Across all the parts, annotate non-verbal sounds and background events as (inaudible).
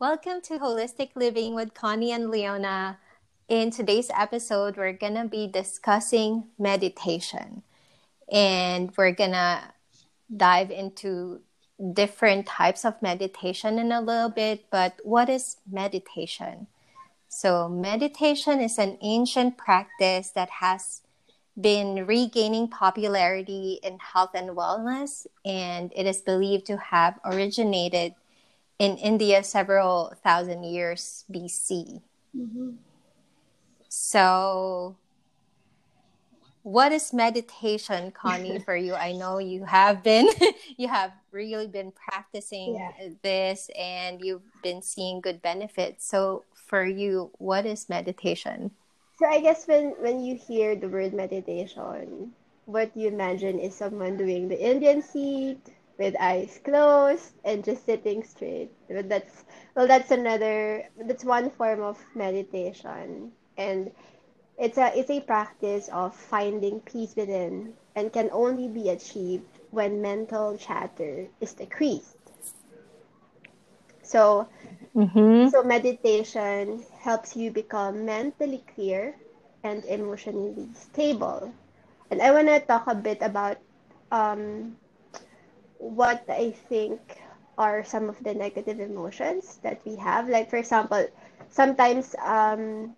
Welcome to Holistic Living with Connie and Leona. In today's episode, we're going to be discussing meditation. And we're going to dive into different types of meditation in a little bit. But what is meditation? So, meditation is an ancient practice that has been regaining popularity in health and wellness, and it is believed to have originated in India several thousand years BC. Mm-hmm. So, what is meditation, Connie, (laughs) for you? I know you have been, (laughs) you have really been practicing yeah. this, and you've been seeing good benefits. So, for you, what is meditation? So I guess when when you hear the word meditation, what you imagine is someone doing the Indian seat with eyes closed and just sitting straight. But that's well that's another that's one form of meditation. And it's a it's a practice of finding peace within and can only be achieved when mental chatter is decreased. So Mm-hmm. So meditation helps you become mentally clear and emotionally stable. And I want to talk a bit about um, what I think are some of the negative emotions that we have. Like for example, sometimes um,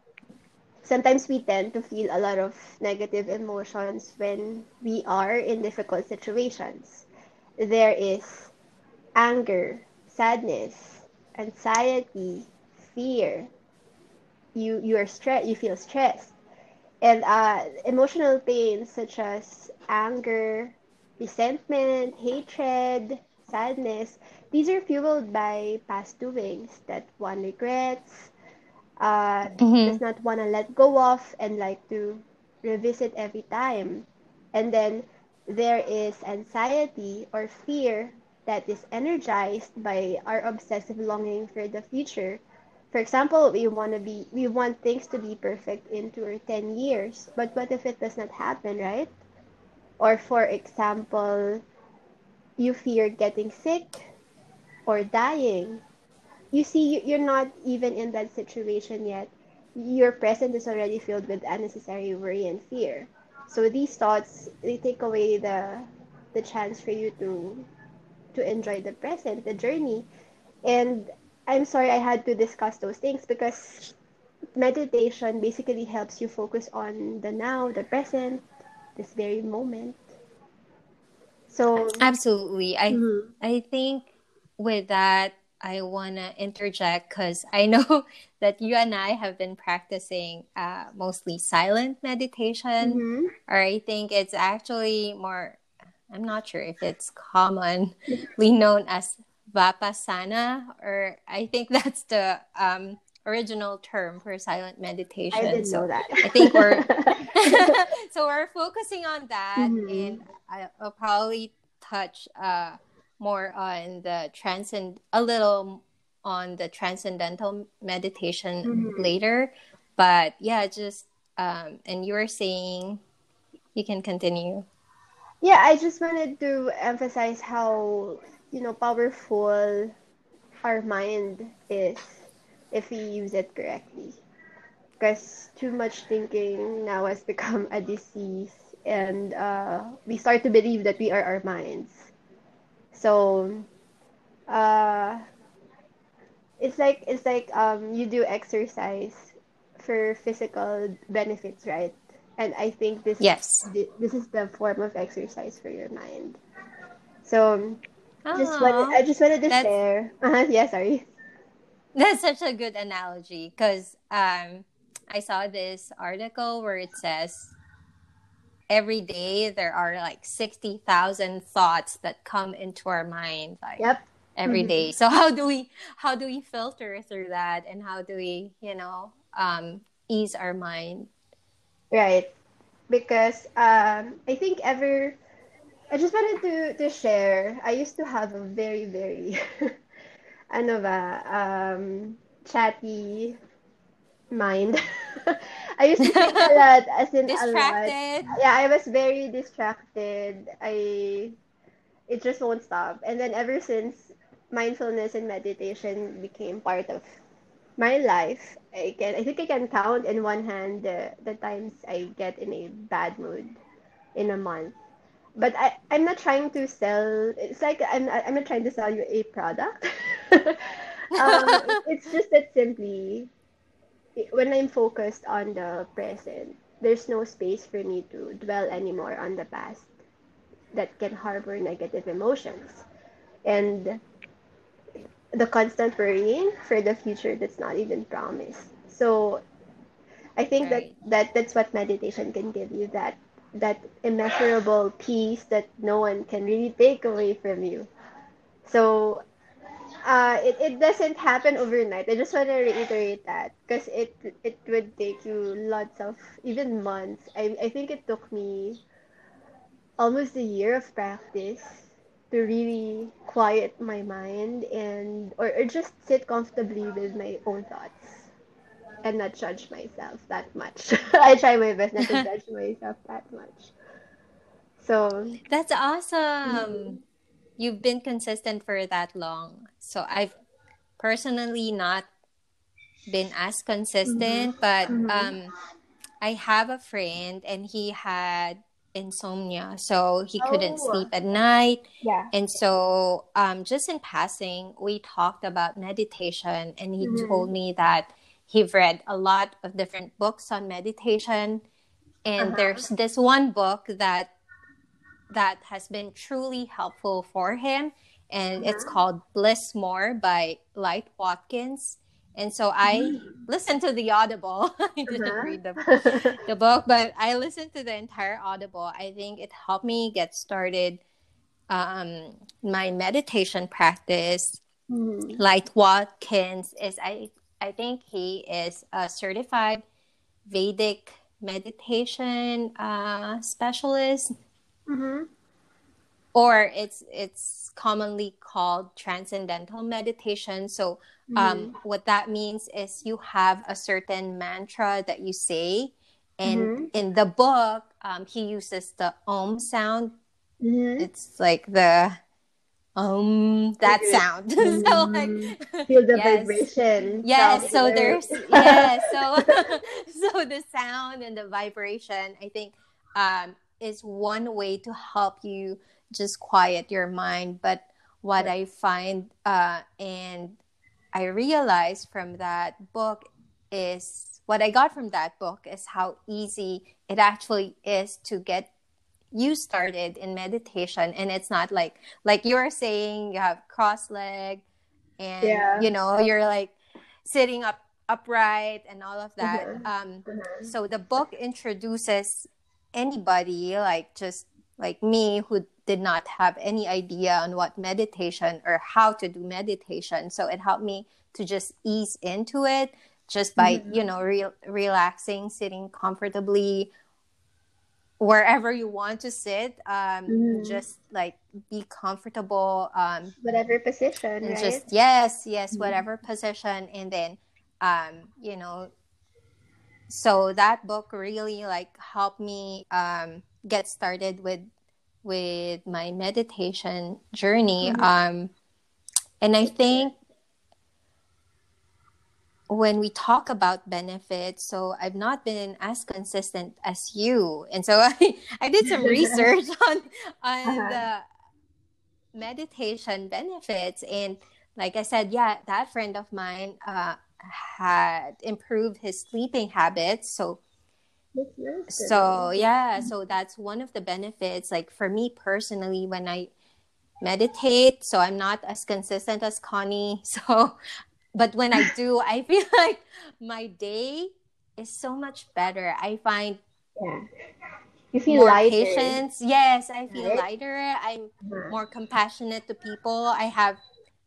sometimes we tend to feel a lot of negative emotions when we are in difficult situations. There is anger, sadness, anxiety, fear. You you are stressed. You feel stressed, and uh, emotional pain such as anger, resentment, hatred, sadness. These are fueled by past doings that one regrets, uh, mm-hmm. does not want to let go of, and like to revisit every time. And then there is anxiety or fear that is energized by our obsessive longing for the future. For example, we want to be we want things to be perfect in 2 or 10 years, but what if it does not happen, right? Or for example, you fear getting sick or dying. You see you're not even in that situation yet. Your present is already filled with unnecessary worry and fear. So these thoughts they take away the the chance for you to to enjoy the present, the journey. And I'm sorry I had to discuss those things because meditation basically helps you focus on the now, the present, this very moment. So absolutely, I mm-hmm. I think with that I want to interject because I (laughs) know that you and I have been practicing uh, mostly silent meditation, mm-hmm. or I think it's actually more I'm not sure if it's commonly known as Vipassana, or I think (laughs) that's the um, original term for silent meditation. I didn't so know that. I think we're (laughs) (laughs) so we're focusing on that, mm-hmm. and I'll probably touch uh, more on the transcend a little on the transcendental meditation mm-hmm. later. But yeah, just um, and you were saying you can continue yeah, I just wanted to emphasize how, you know, powerful our mind is if we use it correctly. Because too much thinking now has become a disease, and uh, we start to believe that we are our minds. So, uh, it's like it's like um, you do exercise for physical benefits, right? and I think this yes this is the form of exercise for your mind. So just wanted, I just wanted to that's, share. Uh-huh, (laughs) yeah, sorry. That's such a good analogy because um, I saw this article where it says every day there are like sixty thousand thoughts that come into our mind. Like, yep. every mm-hmm. So how do we how do we filter through that, and how do we you know um, ease our mind Right. Because um, I think ever, I just wanted to, to share, I used to have a very, very, (laughs) ano ba, um, chatty mind. (laughs) I used to think a lot, as in distracted. a lot. Yeah, I was very distracted. I, it just won't stop. And then ever since mindfulness and meditation became part of my life, I can I think I can count in one hand the the times I get in a bad mood in a month. But I I'm not trying to sell. It's like I'm I'm not trying to sell you a product. (laughs) um, (laughs) it's just that simply when I'm focused on the present, there's no space for me to dwell anymore on the past that can harbor negative emotions. And the constant worrying for the future that's not even promised. So I think right. that, that that's what meditation can give you that that immeasurable peace that no one can really take away from you. So uh, it, it doesn't happen overnight. I just want to reiterate that because it it would take you lots of even months. I, I think it took me almost a year of practice to really quiet my mind and or, or just sit comfortably with my own thoughts and not judge myself that much. (laughs) I try my best not to (laughs) judge myself that much. So that's awesome. Mm-hmm. You've been consistent for that long. So I've personally not been as consistent, mm-hmm. but mm-hmm. um I have a friend and he had insomnia so he couldn't oh. sleep at night yeah and so um, just in passing we talked about meditation and he mm-hmm. told me that he read a lot of different books on meditation and uh-huh. there's this one book that that has been truly helpful for him and it's called bliss more by light watkins and so I mm. listened to the Audible. (laughs) I didn't uh-huh. read the, (laughs) the book, but I listened to the entire Audible. I think it helped me get started um, my meditation practice. Mm. Light Watkins is I I think he is a certified Vedic meditation uh, specialist. Mm-hmm. Or it's it's commonly called transcendental meditation. So um, mm-hmm. what that means is you have a certain mantra that you say. And mm-hmm. in the book, um, he uses the om sound. Mm-hmm. It's like the um that sound (laughs) so like mm-hmm. feel the yes. vibration (laughs) yes so there's yeah so so the sound and the vibration i think um is one way to help you just quiet your mind but what i find uh and I realized from that book is what I got from that book is how easy it actually is to get you started in meditation and it's not like like you're saying you have cross leg and yeah. you know you're like sitting up upright and all of that mm-hmm. Um, mm-hmm. so the book introduces anybody like just like me who did not have any idea on what meditation or how to do meditation. So it helped me to just ease into it just by, mm-hmm. you know, re- relaxing, sitting comfortably wherever you want to sit. Um, mm-hmm. Just like be comfortable. Um, whatever position, right? Just, yes, yes, mm-hmm. whatever position. And then, um, you know, so that book really like helped me um, get started with with my meditation journey. Mm-hmm. Um, and I think when we talk about benefits, so I've not been as consistent as you, and so (laughs) I, I did some research (laughs) on on uh-huh. the meditation benefits, and like I said, yeah, that friend of mine uh, had improved his sleeping habits, so so yeah so that's one of the benefits. Like for me personally when i meditate so i'm not as consistent as connie. (laughs) So but when i do i feel (laughs) like my day is so much better i find yeah you feel more lighter. patience yes i feel right? lighter i'm uh-huh. more compassionate to people i have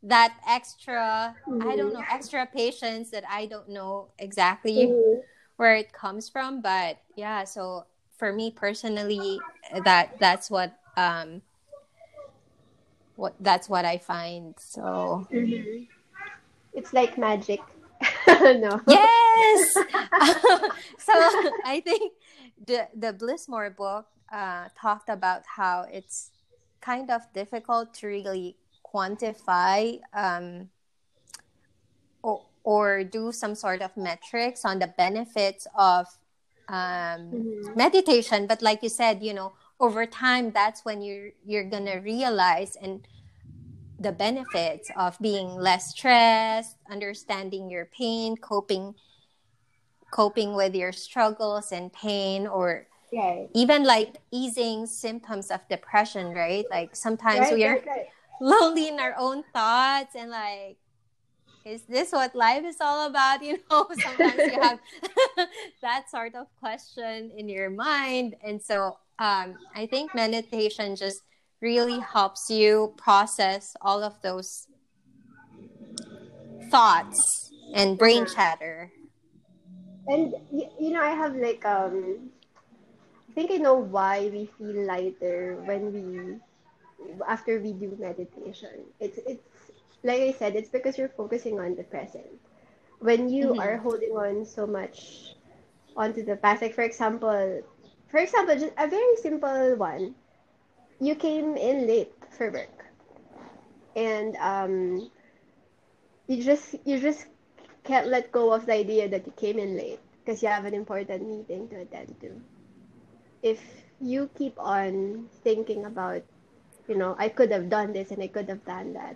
that extra mm-hmm. i don't know mm-hmm. extra patience that i don't know exactly mm-hmm where it comes from but yeah so for me personally that that's what um what that's what i find so mm-hmm. It's like magic. (laughs) No. Yes! (laughs) (laughs) So i think the the blissmore book uh talked about how it's kind of difficult to really quantify um, or, or do some sort of metrics on the benefits of um, mm-hmm. meditation. But like you said you know over time that's when you're you're gonna realize and the benefits of being less stressed understanding your pain coping coping with your struggles and pain or right. even like easing symptoms of depression right? Like sometimes right, we are right, (laughs) lonely in our own thoughts and like is this what life is all about? (laughs) You know sometimes you have (laughs) that sort of question in your mind. And so um, i think meditation just really helps you process all of those thoughts and brain chatter and you know i have like um i think i know why we feel lighter when we after we do meditation it's it's like I said, it's because you're focusing on the present. When you mm-hmm. are holding on so much onto the past, like for example, for example, just a very simple one. You came in late for work, and um, you just you just can't let go of the idea that you came in late because you have an important meeting to attend to. If you keep on thinking about, you know, I could have done this and I could have done that,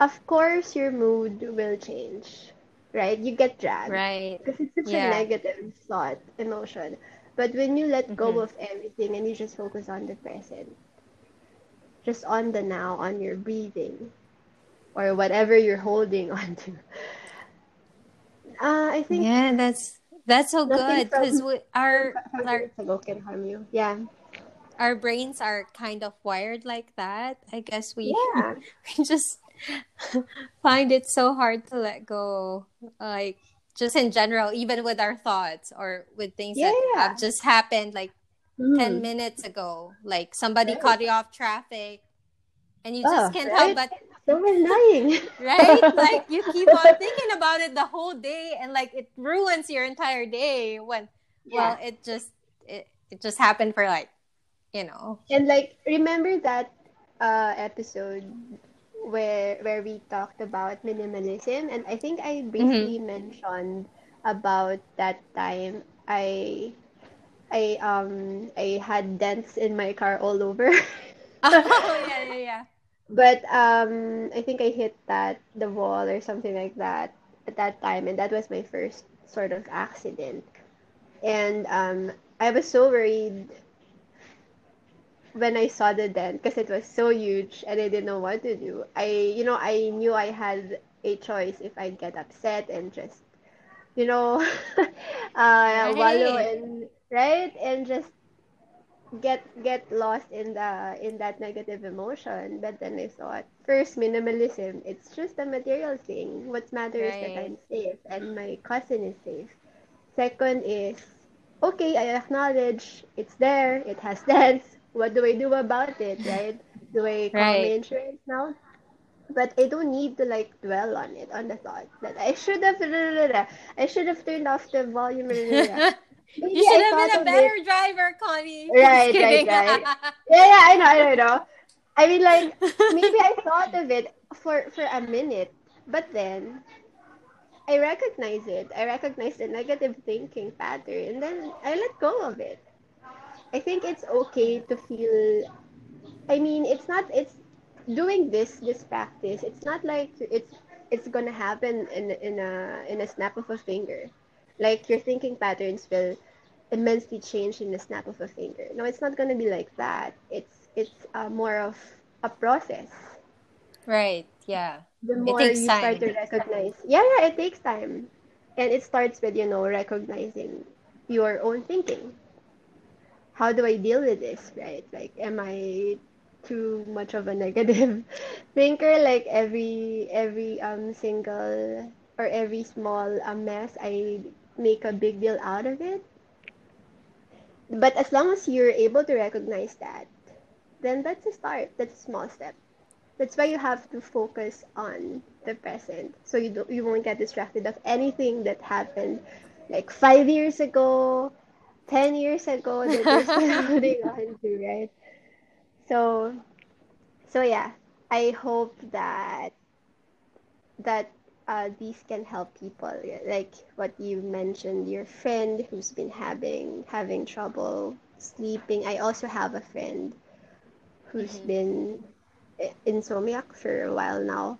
of course your mood will change right you get dragged right because it's such yeah. a negative thought emotion but when you let go mm-hmm. of everything and you just focus on the present just on the now on your breathing or whatever you're holding (laughs) on to uh, i think yeah that's that's so good because our (laughs) our can harm you yeah our brains are kind of wired like that i guess we, (laughs) yeah. we just find it so hard to let go. Like just in general, even with our thoughts or with things yeah. that have just happened like mm. 10 minutes ago. Like somebody right. cut you off traffic and you just oh, can't right? help but so annoying. (laughs) right? Like you (laughs) keep on thinking about it the whole day and like it ruins your entire day when yeah. well it just it, it just happened for like you know. And like remember that uh episode where where we talked about minimalism and I think I briefly mm-hmm. mentioned about that time I I um I had dents in my car all over. (laughs) (laughs) oh yeah yeah yeah. But um I think I hit that the wall or something like that at that time and that was my first sort of accident. And um I was so worried when I saw the dent because it was so huge and I didn't know what to do. I you know I knew I had a choice if I get upset and just you know (laughs) uh right. wallow and right and just get get lost in the in that negative emotion but then i thought first minimalism it's just a material thing what matters right. is that i'm safe and my cousin is safe second is okay i acknowledge it's there it has (laughs) dents what do I do about it, right? Do I (laughs) call right. my insurance now? But I don't need to like dwell on it, on the thought that I should have, (laughs) I should have turned off the volume. Maybe you should have been a better it. driver, Connie. Right, right, right. (laughs) yeah, yeah, I know, I know. I mean, like (laughs) maybe I thought of it for for a minute, but then I recognize it. I recognize the negative thinking pattern, and then I let go of it. I think it's okay to feel I mean it's not it's doing this this practice it's not like it's it's gonna happen in in a in a snap of a finger like your thinking patterns will immensely change in a snap of a finger no it's not gonna be like that it's it's uh, more of a process right yeah the more you time. start to recognize yeah yeah it takes time and it starts with you know recognizing your own thinking how do I deal with this, right? Like, am I too much of a negative (laughs) thinker? Like every every um single or every small um, mess, I make a big deal out of it. But as long as you're able to recognize that, then that's a start. That's a small step. That's why you have to focus on the present, so you don't you won't get distracted of anything that happened like five years ago 10 years ago that (laughs) you're still holding on to, right? So, so yeah, I hope that that uh, these can help people. Like what you mentioned, your friend who's been having having trouble sleeping. I also have a friend who's mm-hmm. been insomniac for a while now.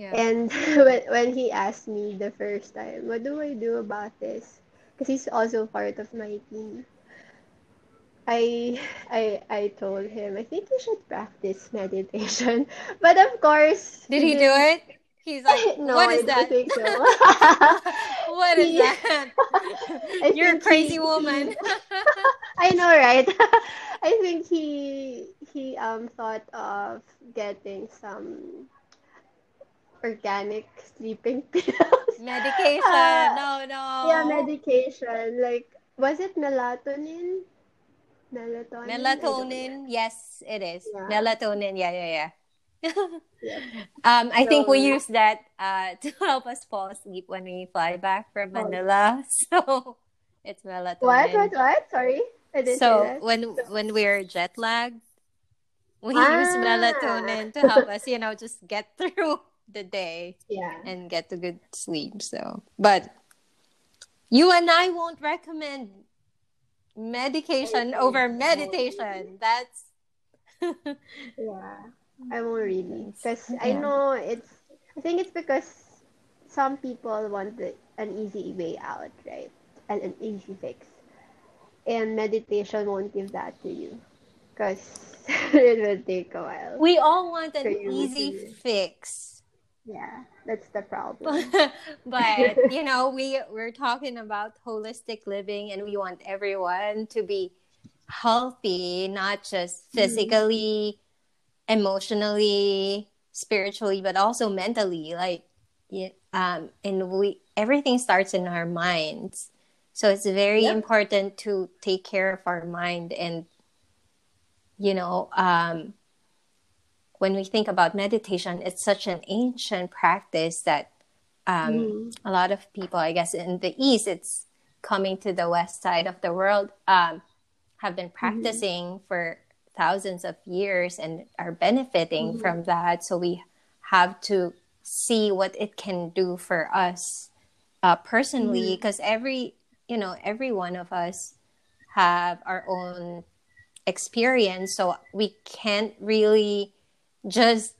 Yeah. And (laughs) when, when he asked me the first time, what do I do about this? Because he's also part of my team. I I I told him I think you should practice (laughs) meditation, but of course, did he do it? He's like, (laughs) no, what is that? Think so. (laughs) what is that? (laughs) You're a crazy he, woman. I know, right? I think he he um thought of getting some organic sleeping pills. Medication. Uh, no, no. Yeah, medication. Like was it melatonin? Melatonin. Melatonin. Yes, it is. Yeah. Melatonin. Yeah, yeah, yeah. (laughs) Um, I so, think we use that uh, (laughs) to help us fall asleep when we fly back from oh. Manila. (laughs) So it's melatonin. What? What? What? Sorry, so when when we're jet lagged, we ah. use melatonin to help us, you know, just get through the day yeah. and get a good sleep. So, but you and I won't recommend medication over meditation. That's yeah, I won't really because yeah. I know it's. I think it's because some people want the, an easy way out, right? And an easy fix, and meditation won't give that to you because (laughs) it will take a while. We all want an easy fix yeah that's the problem (laughs) but you know we we're talking about holistic living and we want everyone to be healthy not just mm-hmm. physically mm-hmm. Emotionally spiritually but also mentally like um and we everything starts in our minds so it's very yep. important to take care of our mind and you know um when we think about meditation, it's such an ancient practice that um, mm. a lot of people, I guess, in the East, it's coming to the West side of the world, um, have been mm-hmm. practicing mm-hmm. for thousands of years and are benefiting mm-hmm. from that. So we have to see what it can do for us uh, personally, because mm-hmm. every you know every one of us have our own experience, so we can't really just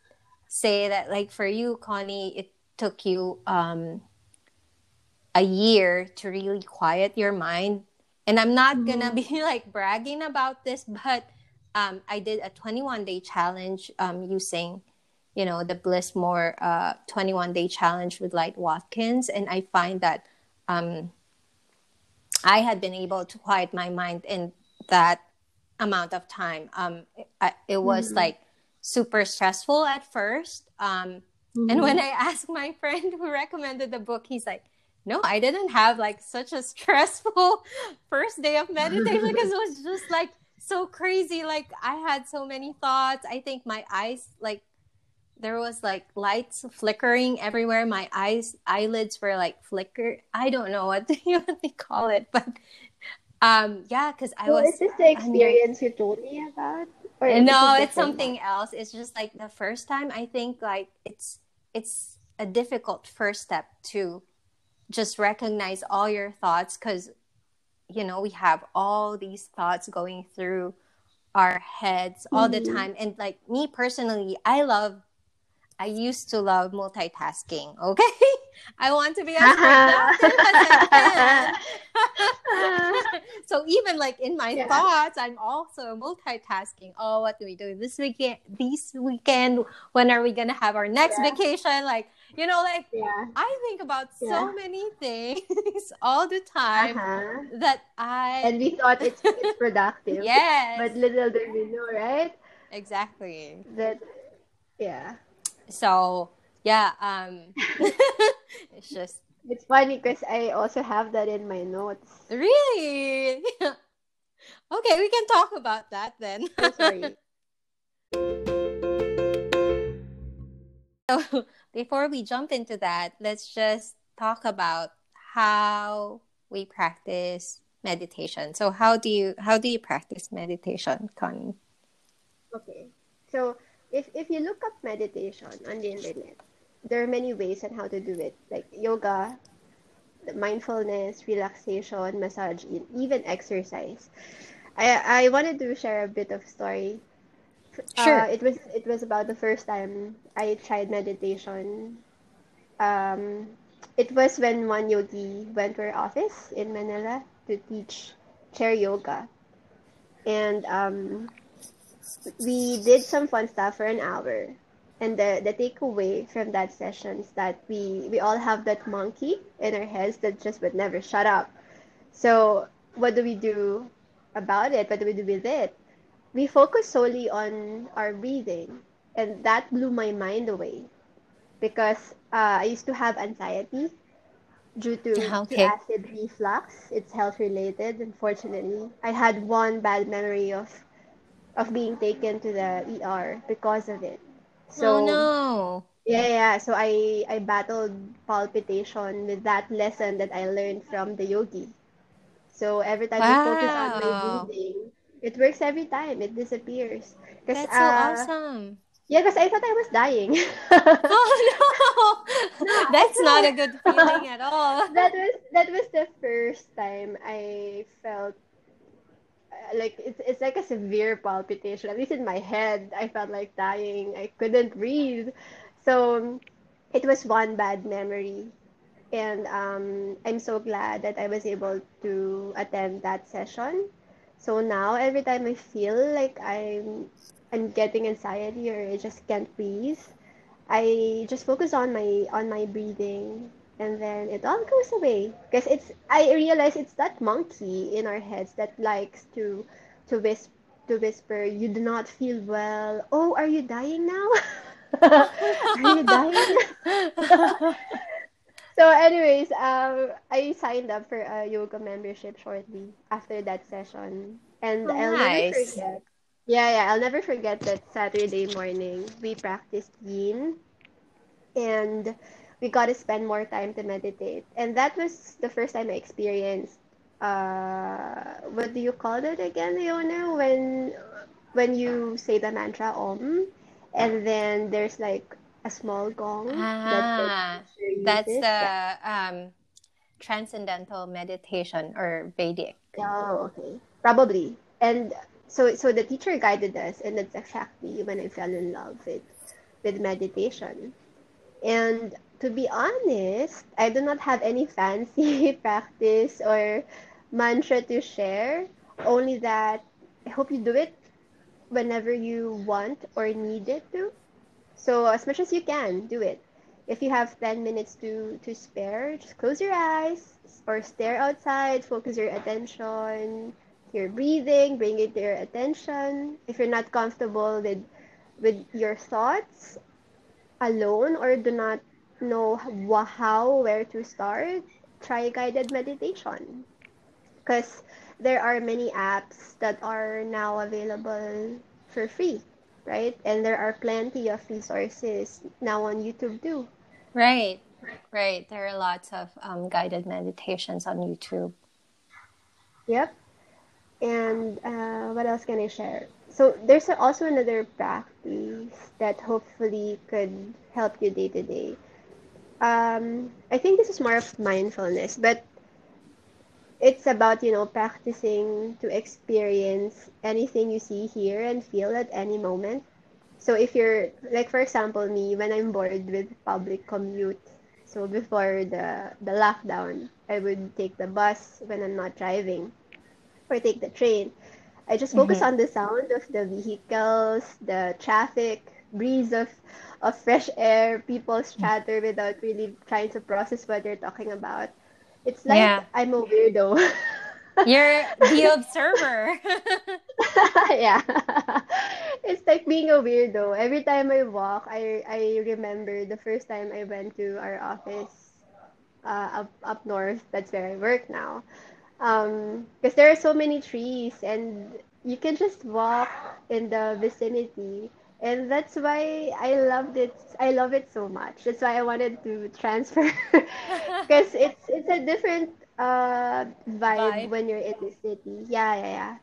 say that like for you connie it took you um a year to really quiet your mind and i'm not mm-hmm. gonna be (laughs) like bragging about this but um i did a 21 day challenge um using you know the bliss more uh 21 day challenge with light watkins and i find that um i had been able to quiet my mind in that amount of time um it, it was mm-hmm. like super stressful at first. Um, mm-hmm. And when I (laughs) asked my friend who recommended the book, he's like, no, I didn't have like such a (laughs) stressful first day of meditation because it was just like so crazy. Like I had so many thoughts. I think my eyes, like, there was like lights flickering everywhere. My eyes, eyelids were like flicker. I don't know what (laughs) you call it, but um, yeah, because I well, was. Is this the experience under- you told me about? No, it's something else. It's just like the first time. I think like it's it's a difficult first step to just recognize all your thoughts because you know we have all these thoughts going through our heads all mm-hmm. the time and like me personally i love I used to love multitasking. Okay, (laughs) I want to be as productive as I can. (laughs) so even like in my yeah. thoughts, I'm also multitasking. Oh, what do we do this weekend? This weekend, when are we gonna have our next yeah. vacation? Like you know, like yeah. I think about so many things (laughs) all the time uh-huh. that I and we thought it's, it's (laughs) productive. yes, but little did we know, right? Exactly. That yeah so yeah um (laughs) it's just it's funny because i also have that in my notes really okay we can talk about that then sorry so before we jump into that let's just talk about how we practice meditation so how do you how do you practice meditation connie okay so if if you look up meditation on the internet, there are many ways on how to do it, like yoga, mindfulness, relaxation, massage, even exercise. I I wanted to share a bit of story. Sure. Uh, it was it was about the first time I tried meditation. Um, it was when one yogi went to our office in Manila to teach chair yoga, and um, we did some fun stuff for an hour. And the, the takeaway from that session is that we, we all have that monkey in our heads that just would never shut up. So what do we do about it? What do we do with it? We focus solely on our breathing. And that blew my mind away because uh, I used to have anxiety due to, to acid reflux. It's health related, unfortunately. I had one bad memory of of being taken to the ER because of it. Oh So no. yeah, yeah. So I I battled palpitation with that lesson that I learned from the yogi. So every time I focus on my breathing, it works every time. It disappears. That's so uh awesome. yeah, cause I thought I was dying. (laughs) (laughs) Oh no. No, (laughs) That's not a good feeling at all. that was that was the first time I felt uh, like it's it's like a severe palpitation. At least in my head, I felt like dying. I couldn't breathe. So it was one bad memory, and um, I'm so glad that I was able to attend that session. So now every time I feel like I'm I'm getting anxiety or I just can't breathe, I just focus on my on my breathing. And then it all goes away. Because it's I realize it's that monkey in our heads that likes to to whisper to whisper you do not feel well. Oh are you dying now? (laughs) Are you dying (laughs) (laughs) so anyways um I signed up for a yoga membership shortly after that session and I'll never forget yeah yeah I'll never forget that Saturday morning we practiced yin and we got to spend more time to meditate. And that was the first time I experienced uh what do you call it again, Leona? When when you say the mantra Om and then there's like a small gong Ah, teacher that's uses. Yeah. the um transcendental meditation or Vedic. Oh, okay. Probably. And so so the teacher guided us and that's exactly when I fell in love with with meditation. And to be honest, I do not have any fancy (laughs) practice or mantra to share. Only that I hope you do it whenever you want or need it to. So as much as you can, do it. If you have 10 minutes to, to spare, just close your eyes or stare outside, focus your attention, your breathing, bring it to your attention. If you're not comfortable with with your thoughts, alone or do not know how, where to start, try guided meditation. Because there are many apps that are now available for free, right? And there are plenty of resources now on YouTube too. Right, right. There are lots of um, guided meditations on YouTube. Yep. And uh, what else can I share? So there's also another practice that hopefully could help you day to day. Um, I think this is more of mindfulness, but it's about you know practicing to experience anything you see hear and feel at any moment. So if you're like for example me when i'm bored with public commute so before the the lockdown i would take the bus when i'm not driving or take the train. I just focus hmm on the sound of the vehicles the traffic breeze of of fresh air people's chatter without really trying to process what they're talking about it's like Yeah, I'm a weirdo. (laughs) you're the observer. (laughs) yeah. It's like being a weirdo. Every time I walk, I I remember the first time I went to our office uh, up up north. That's where I work now. Um, because there are so many trees and you can just walk in the vicinity. And that's why I loved it. I love it so much. That's why I wanted to transfer (laughs) (laughs) because it's it's a different uh vibe Vibe. when you're in the city. Yeah, yeah, yeah.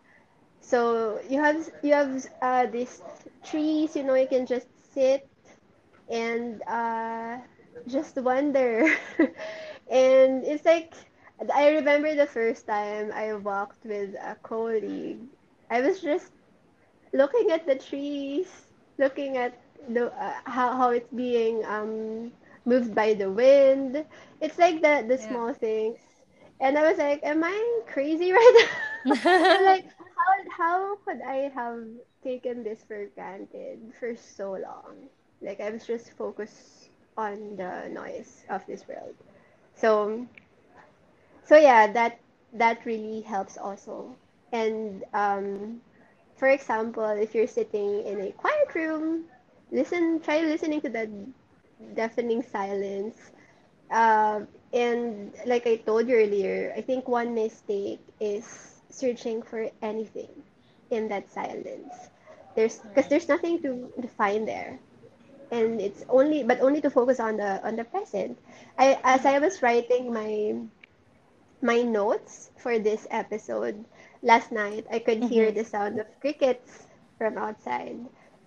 So you have you have uh this trees, you know, you can just sit and uh, just wonder. (laughs) and it's like, I remember the first time I walked with a colleague. I was just looking at the trees, looking at the uh, how how it's being um moved by the wind. It's like the the yeah. small things. And I was like, am I crazy (laughs) right now? (laughs) like how how could I have taken this for granted for so long? Like I was just focused on the noise of this world. So so yeah, that that really helps also. And um for example, if you're sitting in a quiet room, listen, try listening to that deafening silence. Uh, and like I told you earlier, I think one mistake is searching for anything in that silence. There's because there's nothing to, to find there, and it's only but only to focus on the on the present. I as I was writing my my notes for this episode, last night, I could hear mm-hmm. the sound of crickets from outside.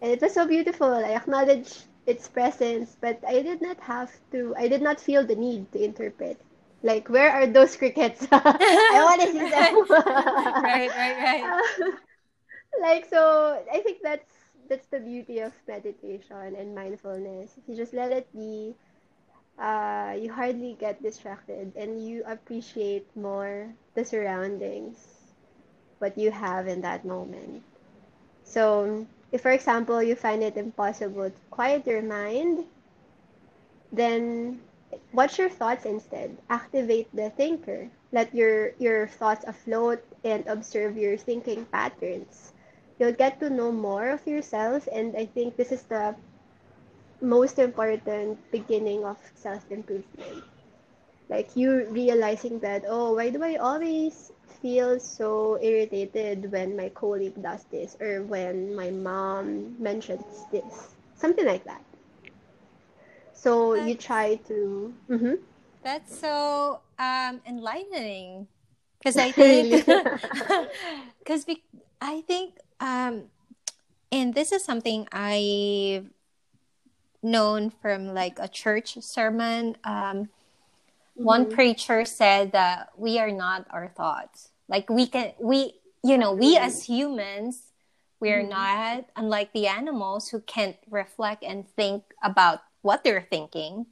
And it was so beautiful. I acknowledged its presence, but I did not have to, I did not feel the need to interpret. Like, where are those crickets? (laughs) I want to see them. (laughs) right, right, right. Uh, (laughs) like, so I think that's that's the beauty of meditation and mindfulness. You just let it be. Uh, you hardly get distracted and you appreciate more the surroundings what you have in that moment. So, if for example you find it impossible to quiet your mind, then watch your thoughts instead. Activate the thinker. Let your your thoughts afloat and observe your thinking patterns. You'll get to know more of yourself and I think this is the most important beginning of self-improvement. Like you realizing that, oh, why do I always feel so irritated when my colleague does this or when my mom mentions this. Something like that. So that's, you try to. Mm-hmm. That's so um, enlightening. Because I (laughs) think. Because (laughs) I think. Um, and this is something I've known from like a church sermon. Um, Mm-hmm. One preacher said that we are not our thoughts. Like we can, we, you know, we as humans, we are mm-hmm. not unlike the animals who can't reflect and think about what they're thinking.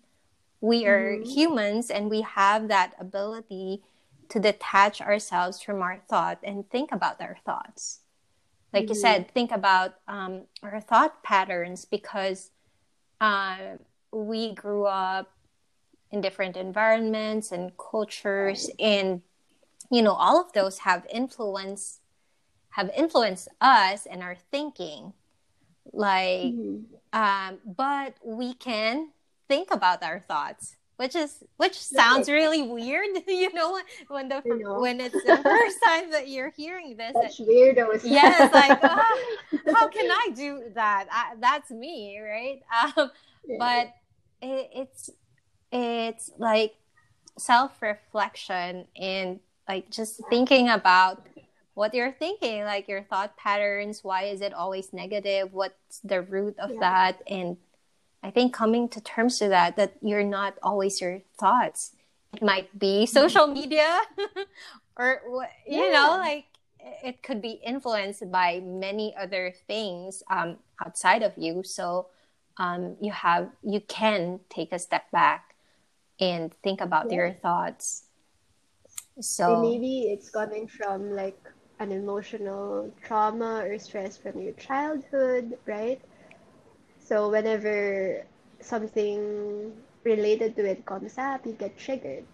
We are mm-hmm. humans and we have that ability to detach ourselves from our thought and think about our thoughts. Like you said, mm-hmm. think about um, our thought patterns because uh, we grew up in different environments and cultures and you know all of those have influence have influenced us and our thinking like mm-hmm. um but we can think about our thoughts which is which sounds really weird (laughs) you know when the you know. when it's the (laughs) first time that you're hearing this that's weird yes like oh, (laughs) how can i do that I, that's me right um, yeah. but it, it's it's like self reflection and like just thinking about what you're thinking, like your thought patterns. Why is it always negative? What's the root of yeah. that? And I think coming to terms to that, that you're not always your thoughts. It might be social media (laughs) or, you yeah. know, like it could be influenced by many other things um, outside of you. So um, you have, you can take a step back and think about yeah. your thoughts. So maybe it's coming from like an emotional trauma or stress from your childhood, right? So whenever something related to it comes up, you get triggered.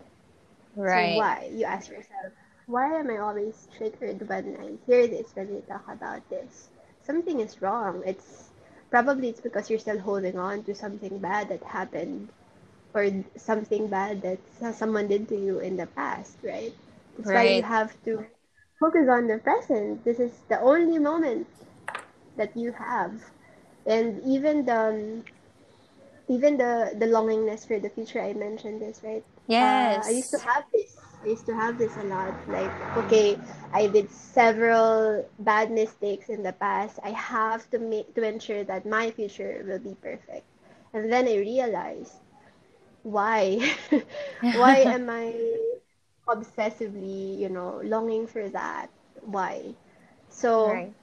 Right. So why? You ask yourself, why am I always triggered when I hear this, when we talk about this? Something is wrong. It's probably it's because you're still holding on to something bad that happened or something bad that someone did to you in the past, right? That's right. why you have to focus on the present. This is the only moment that you have, and even the even the the longingness for the future. I mentioned this, right? Yes. Uh, I used to have this I used to have this a lot. Like, okay, I did several bad mistakes in the past. I have to make to ensure that my future will be perfect. And then I realized why? (laughs) why am I obsessively, you know, longing for that? Why? So Right.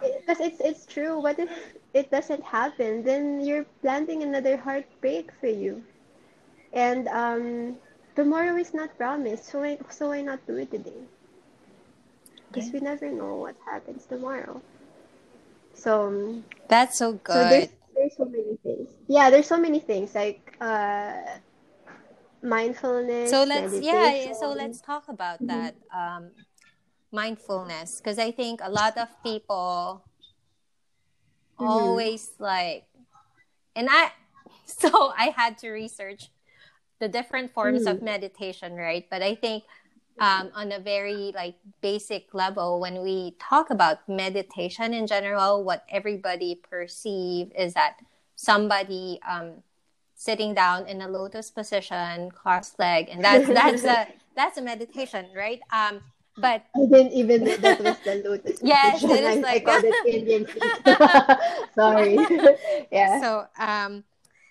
because it's it's true. What if it doesn't happen? Then you're planting another heartbreak for you. And um, tomorrow is not promised, so why, so why not do it today? Because we never know what happens tomorrow. So um, That's so so there's good. there's so many things. Yeah, there's so many things like uh, mindfulness, So let's yeah, yeah, so let's talk about Mhm. that um mindfulness because I think a lot of people Mhm. always like and I (laughs) so I had to research the different forms of Mhm. meditation, right? But I think um, on a very like basic level, when we talk about meditation in general, what everybody perceive is that somebody um, sitting down in a lotus position, cross leg, and that's that's a (laughs) that's a meditation, right? Um, but I didn't even know that was the lotus (laughs) yes, position. it is I, I like called it (laughs) Indian. Sorry. yeah. so um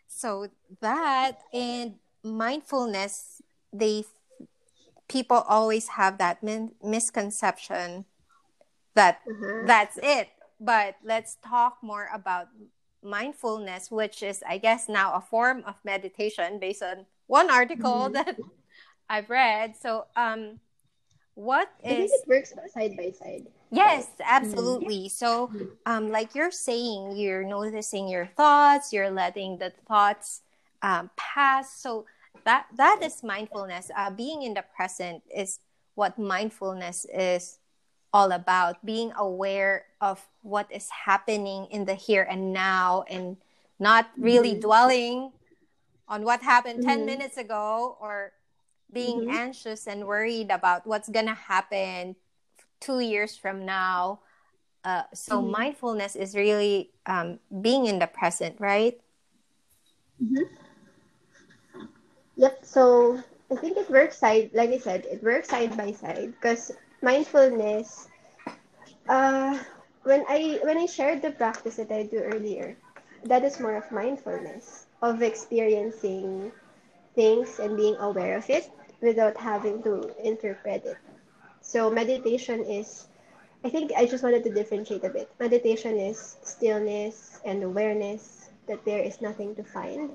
so that and mindfulness they people always have that min- misconception that Uh-huh. that's it but let's talk more about mindfulness which is i guess now a form of meditation based on one article Mhm. that (laughs) i've read so um what I think it works side by side. Yes, absolutely. So, um, like you're saying, you're noticing your thoughts, you're letting the thoughts um, pass. So that that is mindfulness. Uh, being in the present is what mindfulness is all about. Being aware of what is happening in the here and now, and not really Mhm. dwelling on what happened 10 Mhm. minutes ago or being Mhm. anxious and worried about what's gonna happen two years from now. Uh, so Mhm. mindfulness is really um, being in the present, right? Yep. So I think it works side, like I said, it works side by side because mindfulness. Uh, when I when I shared the practice that I do earlier, that is more of mindfulness of experiencing things and being aware of it without having to interpret it. So meditation is I think I just wanted to differentiate a bit. Meditation is stillness and awareness that there is nothing to find,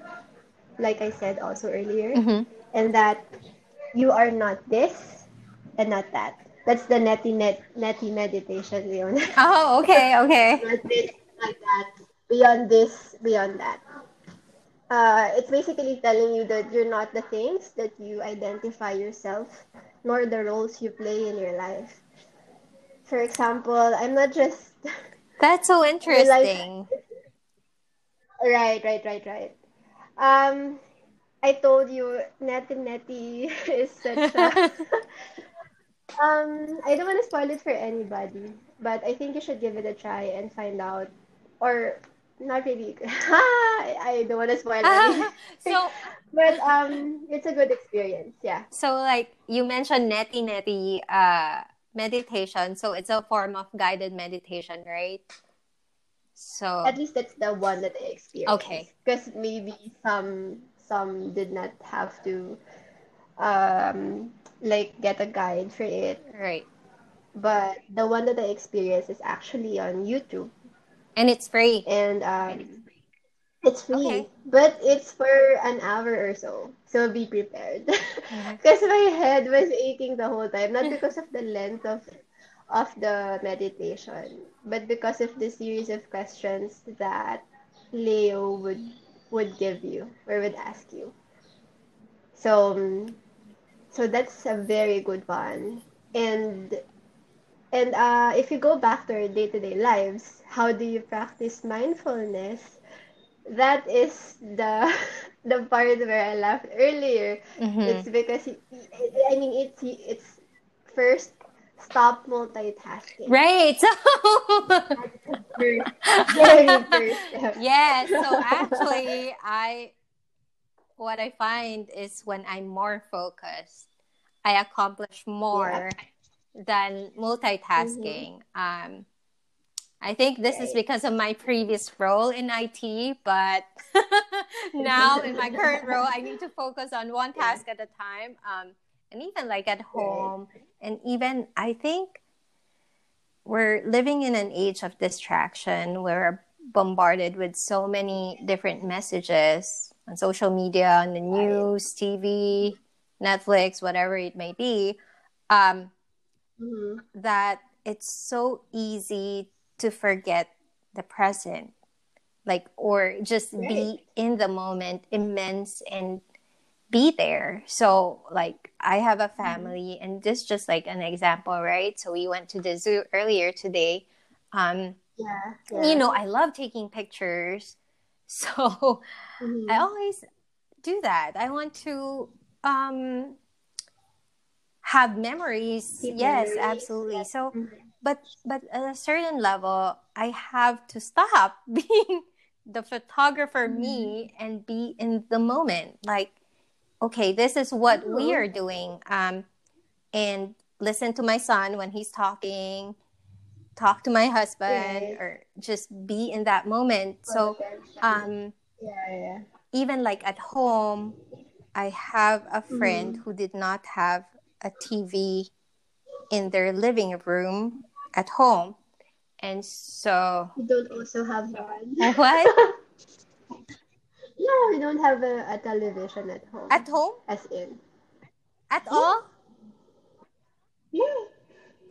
like I said also earlier, Mm-hmm. and that you are not this and not that. That's the neti net neti meditation, Leon. (laughs) Oh, okay, okay. (laughs) not that. Beyond this, beyond that. Uh, it's basically telling you that you're not the things that you identify yourself, nor the roles you play in your life. For example, I'm not just (laughs) That's so interesting. Right, right, right, right. Um, I told you, Neti Neti is such a. um, I don't want to spoil it for anybody, but I think you should give it a try and find out, or not really. (laughs) I don't want to spoil (laughs) anything, so, (laughs) but um, it's a good experience. Yeah. so like you mentioned neti neti uh, meditation. So it's a form of guided meditation, right? So At least that's the one that I experienced. Okay. Because maybe some some did not have to um like get a guide for it. right, But the one that I experienced is actually on YouTube. and it's free. And um it's free. Okay. But it's for an hour or so. So be prepared. (laughs) Mhm. Because my head was aching the whole time. Not because of the length of of the meditation, but because of the series of questions that Leo would would give you or would ask you. So um, so that's a very good one. And and uh, if you go back to our day-to-day lives, how do you practice mindfulness? That is the (laughs) the part where I laughed earlier. Mhm. It's because I mean it's it's first stop multitasking. Right. (laughs) So First, very first step. yes. So actually, I what I find is when I'm more focused, I accomplish more yeah. than multitasking. Mm-hmm. Um, I think this is because of my previous role in IT, but (laughs) now in my current (laughs) role, I need to focus on one task at a time. Um, and even like at home, and even I think we're living in an age of distraction. We're bombarded with so many different messages on social media, on the news, TV, Netflix, whatever it may be, um, mm-hmm. that it's so easy to forget the present, like, or just right. be in the moment, immense and be there. So, like, I have a mm-hmm. family, mm-hmm. and this just like an example, right? So, we went to the zoo earlier today. Um, yeah, yeah. You know, I love taking pictures. (laughs) So, mm-hmm. I always do that. I want to um, have memories. Keep yes, memories. absolutely. So, mm-hmm. but but at a certain level, I have to stop (laughs) being the photographer mm-hmm. me and be in the moment. Like okay, this is what mm-hmm. we are doing. Um, and listen to my son when he's talking, talk to my husband, or just be in that moment. So, um, yeah, yeah. even like at home, I have a friend mm-hmm. who did not have a TV in their living room at home. And so. You don't also have one. (laughs) What? (laughs) No, we don't have a, a television at home. At home? As in. At yeah. all? Yeah.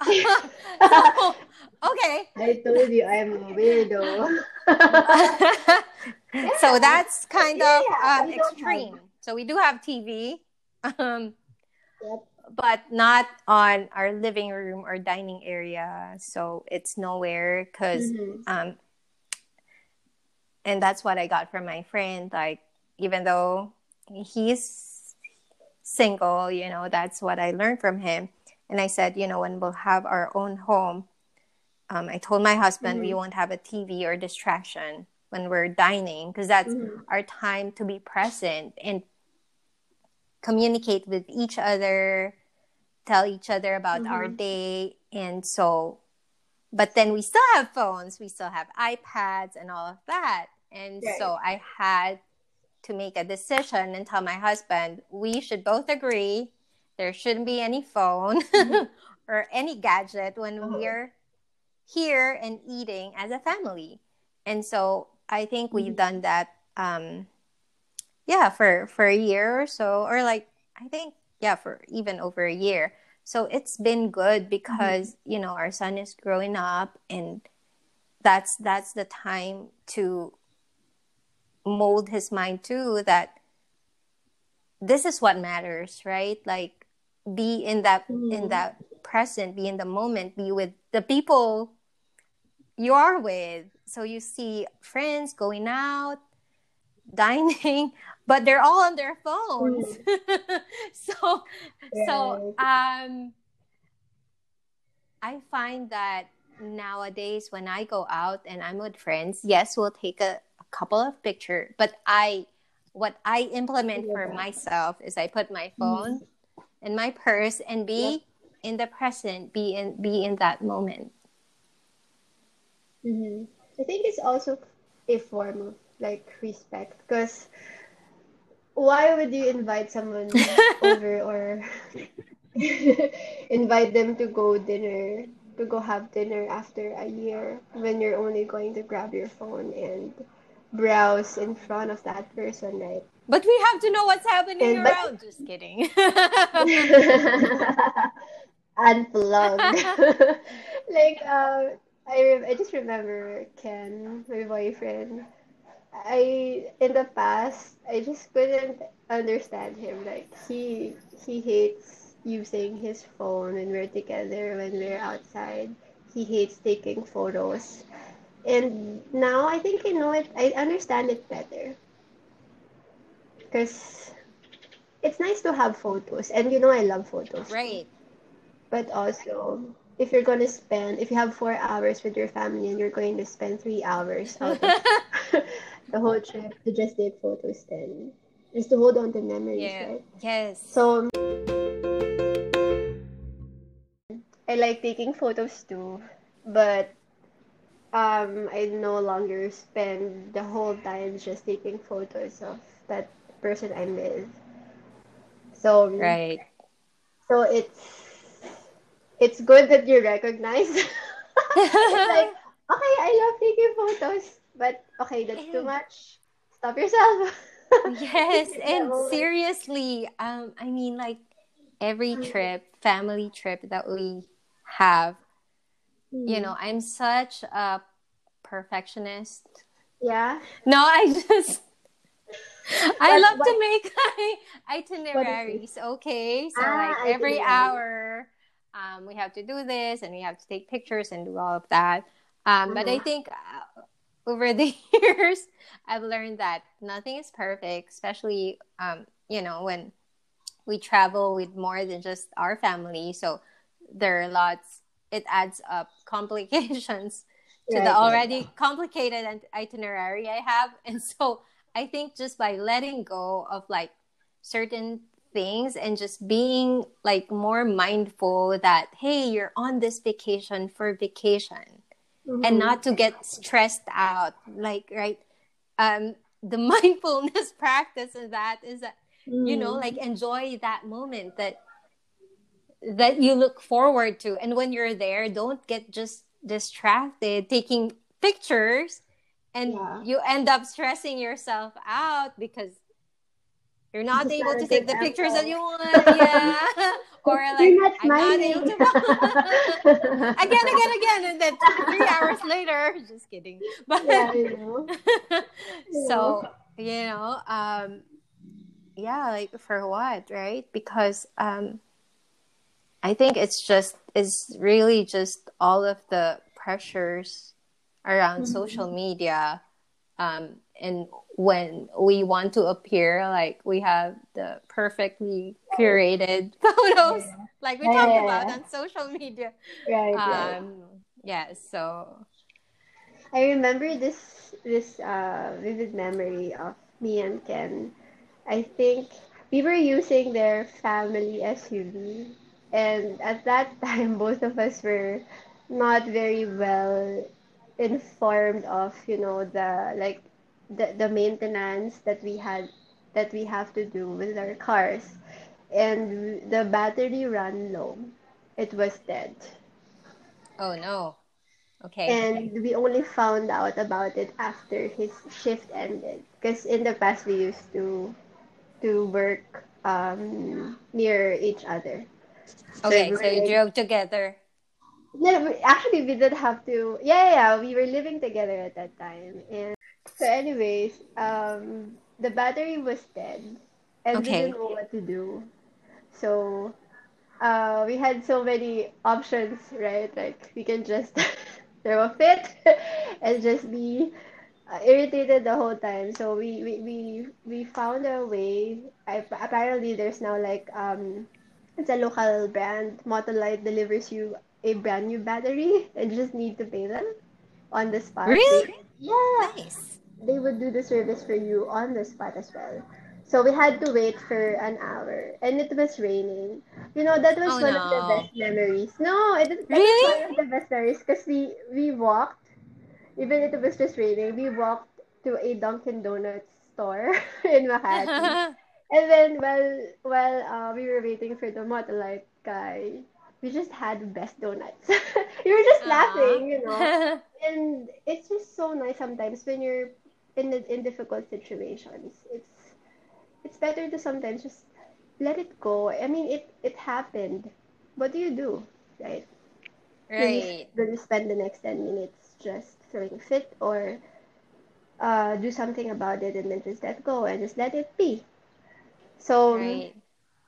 (laughs) so, okay. I told you I'm a weirdo. yeah. (laughs) So that's kind yeah, of um, extreme. Have... So we do have TV, (laughs) um, yep. but not on our living room or dining area. So it's nowhere because mm-hmm. um, and that's what I got from my friend. Like, even though he's single, you know, that's what I learned from him. And I said, you know, when we'll have our own home, um, I told my husband mm-hmm. we won't have a TV or distraction when we're dining because that's mm-hmm. our time to be present and communicate with each other, tell each other about mm-hmm. our day. And so, but then we still have phones, we still have iPads and all of that. And right. so I had to make a decision and tell my husband we should both agree there shouldn't be any phone mm-hmm. (laughs) or any gadget when uh-huh. we're here and eating as a family. And so I think we've mm-hmm. done that um yeah for for a year or so or like I think yeah for even over a year. So it's been good mm-hmm. because mm-hmm. you know our son is growing up and that's that's the time to mold his mind too that this is what matters right like be in that mm. in that present be in the moment be with the people you are with so you see friends going out (laughs) dining but they're all on their phones mm. (laughs) so so um i find that nowadays when i go out and i'm with friends yes we'll take a couple of pictures, but I what I implement for myself is I put my phone mm-hmm. In my purse and be in the present, be in be in that moment. Mm-hmm. I think it's also a form of like respect because why would you invite someone (laughs) over or (laughs) invite them to go dinner to go have dinner after a year when you're only going to grab your phone and browse in front of that person, right? But we have to know what's happening and, around. But... Just kidding. (laughs) Unplugged. (laughs) like, um, I, I just remember Ken, my boyfriend. I in the past I just couldn't understand him. Like he he hates using his phone when we're together when we're outside. He hates taking photos. And now I think I know it, I understand it better. Because it's nice to have photos. And you know, I love photos. Right. But also, if you're going to spend, if you have four hours with your family and you're going to spend three hours out of (laughs) (laughs) the whole trip to just take photos, then just to hold on to memories, yeah. right? Yes. So. I like taking photos too, but um, I no longer spend the whole time just taking photos of that person I'm with. So right. So it's it's good that you recognize. (laughs) it's like (laughs) okay, I love taking photos, but okay, that's too much. Stop yourself. (laughs) yes, and seriously, um, I mean, like every trip, family trip that we have, mm. you know, I'm such a perfectionist. Yeah. No, I just. I love what, to make (laughs) itineraries. Okay, so ah, like every hour, um, we have to do this, and we have to take pictures and do all of that. Um, But I mm-hmm. think uh, over (laughs) the years, I've learned that nothing is perfect, especially um, you know when we travel with more than just our family. So there are lots. It adds up complications (laughs) to the already right. complicated itinerary I have, and so I think just by letting go of like certain things and just being like more mindful that hey, you're on this vacation for vacation mm-hmm. and not to get stressed out like right um the (laughs) mindfulness practice of that is that mm. you know mm. like enjoy that moment that that you look forward to and when you're there don't get just distracted taking pictures and yeah. you end up stressing yourself out because you're not able to take the pictures that you want. (laughs) Yeah. (laughs) or like not I'm not able to (laughs) again, again, again, and then three hours later, just kidding. But yeah, you know. so you know, um, yeah, like for what, right? Because um, I think it's just it's really just all of the pressures around mm-hmm. social media um, and when we want to appear like we have the perfectly curated (laughs) photos yeah. like we yeah, talked yeah, about on social media. Right, um yeah so. I remember this this uh vivid memory of me and ken. I think we were using their family suv and at that (laughs) time both of us were not very well informed of you know the like the, the maintenance that we had that we have to do with our cars. And the battery ran low. It was dead. Oh no. Okay. And we only found out about it after his shift ended. Because in the past we used to to work um, near each other. Okay so, so you drove together no, actually we did have to yeah, yeah we were living together at that time and so, anyways, um, the battery was dead, and okay. we didn't know what to do. So, uh, we had so many options, right? Like we can just (laughs) throw a fit (laughs) and just be uh, irritated the whole time. So we we we, we found a way. I, apparently, there's now like um, it's a local brand. Motolite delivers you a brand new battery, and just need to pay them on the spot. Really? They, yeah. Nice they would do the service for you on the spot as well. So we had to wait for an hour, and it was raining. You know, that was oh, one no. of the best memories. No, it, that really? was one of the best memories because we we walked, even if it was just raining, we walked to a Dunkin' Donuts store (laughs) in Makati. (laughs) and then while while uh, we were waiting for the Motolite guy, we just had the best donuts. (laughs) we were just Aww. laughing, you know. (laughs) and it's just so nice sometimes when you're in the, in difficult situations. It's it's better to sometimes just let it go. I mean, it it happened. What do you do, right? Right. Then you spend the next ten minutes just throwing fit or uh, do something about it and then just let go and just let it be. So, right.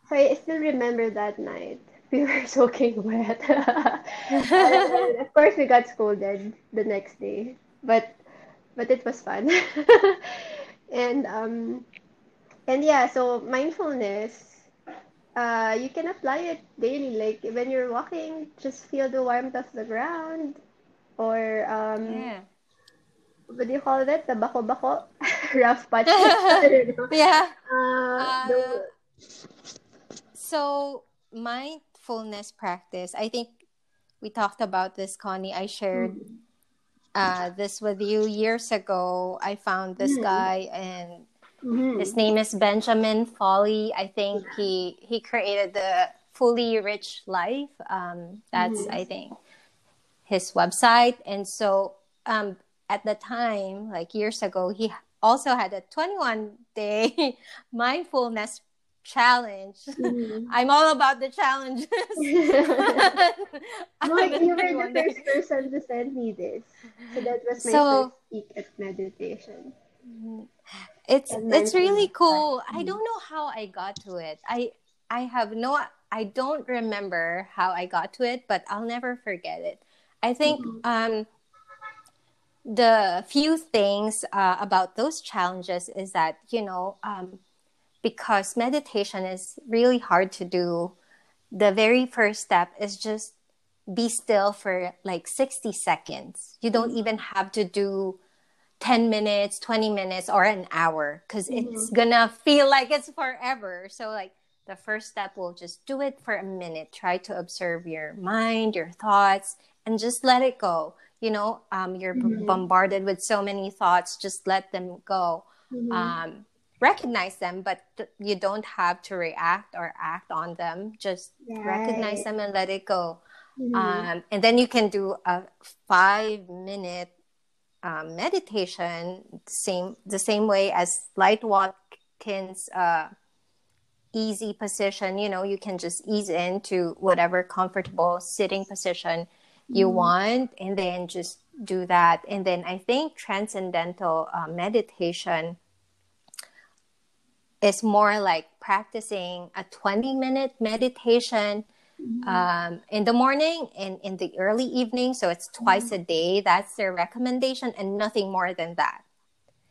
so I still remember that night. We were (laughs) soaking wet. (laughs) of course, we got scolded the next day, but but it was fun. (laughs) and um and yeah, so mindfulness uh you can apply it daily like when you're walking just feel the warmth of the ground or um yeah. what do you call that? The bako bako? Rough patch. yeah. Uh, uh, So mindfulness practice, I think we talked about this, Connie. I shared mm-hmm. uh, this with you years ago. I found this mm-hmm. guy, and mm-hmm. his name is Benjamin Foley. I think he he created the Fully Rich Life. Um, that's mm-hmm. I think his website, and so um, at the time, like years ago, he also had a 21 day (laughs) mindfulness challenge. Mm-hmm. I'm all about the challenges. (laughs) no, you were the first person to send me this. So that was my so, first week at meditation. Mm-hmm. It's it's really cool. I don't know how I got to it. I I have no I don't remember how I got to it, but I'll never forget it. I think mm-hmm. um the few things uh, about those challenges is that you know um, because meditation is really hard to do, the very first step is just be still for like 60 seconds. You don't mm-hmm. even have to do 10 minutes, 20 minutes, or an hour because mm-hmm. it's gonna feel like it's forever. So, like, the first step will just do it for a minute. Try to observe your mind, your thoughts, and just let it go. You know, um, you're mm-hmm. bombarded with so many thoughts, just let them go. Mm-hmm. Um, recognize them but th- you don't have to react or act on them just right. recognize them and let it go mm-hmm. um, and then you can do a five minute um, meditation same the same way as light watkins uh, easy position you know you can just ease into whatever comfortable sitting position you mm-hmm. want and then just do that and then i think transcendental uh, meditation is more like practicing a 20 minute meditation mm-hmm. um, in the morning and in the early evening. So it's twice mm-hmm. a day. That's their recommendation and nothing more than that.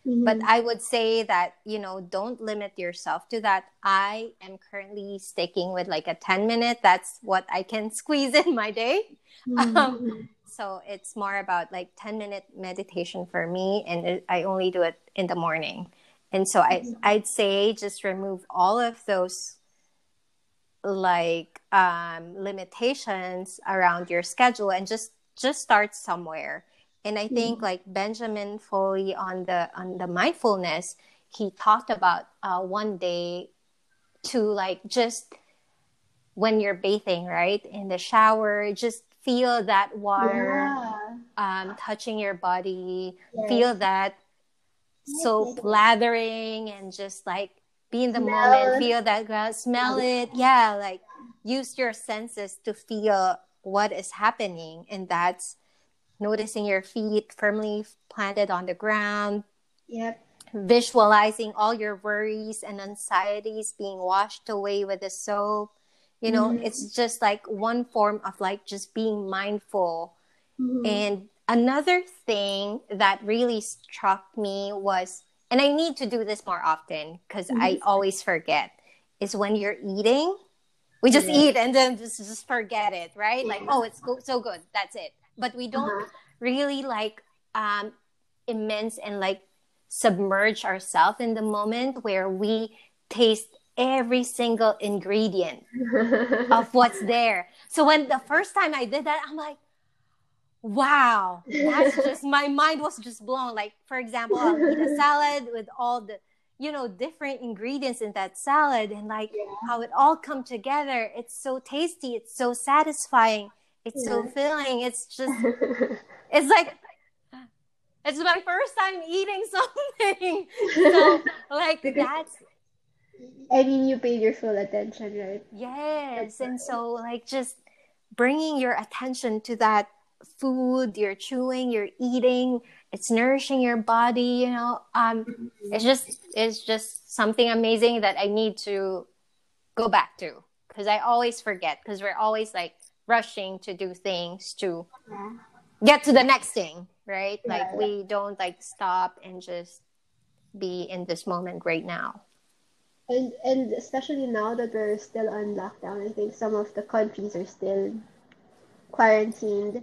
Mm-hmm. But I would say that, you know, don't limit yourself to that. I am currently sticking with like a 10 minute. That's what I can (laughs) squeeze in my day. Mm-hmm. Um, so it's more about like 10 minute meditation for me. And it, I only do it in the morning. And so I, I'd say just remove all of those like um, limitations around your schedule and just just start somewhere. And I think mm-hmm. like Benjamin Foley on the on the mindfulness, he talked about uh, one day to like just when you're bathing, right in the shower, just feel that water yeah. um, touching your body, yes. feel that soap lathering and just like be in the smell moment, feel that grass, smell it. Yeah, like use your senses to feel what is happening. And that's noticing your feet firmly planted on the ground. Yep. Visualizing all your worries and anxieties being washed away with the soap. You know, mm-hmm. it's just like one form of like just being mindful mm-hmm. and another thing that really struck me was, and I need to do this more often because mm-hmm. I always forget, is when you're eating, we just yeah. eat and then just, just forget it, right? Yeah. Like, oh, it's go- so good. That's it. But we don't uh-huh. really like um, immense and like submerge ourselves in the moment where we taste every single ingredient (laughs) of what's there. So when the first time I did that, I'm like, wow. That's (laughs) just my mind was just blown. Like for example i'll eat a (laughs) salad with all the you know different ingredients in that salad and like yeah. how it all come together. It's so tasty. It's so satisfying. It's yeah. so filling. It's just (laughs) it's like it's my first time eating something. So like that's i mean you paid your full attention right? Yes. And so like just bringing your attention to that food you're chewing you're eating it's nourishing your body you know um mm-hmm. it's just it's just something amazing that i need to go back to because i always forget because we're always like rushing to do things to yeah. get to the next thing right yeah. like we don't like stop and just be in this moment right now and and especially now that we're still on lockdown i think some of the countries are still quarantined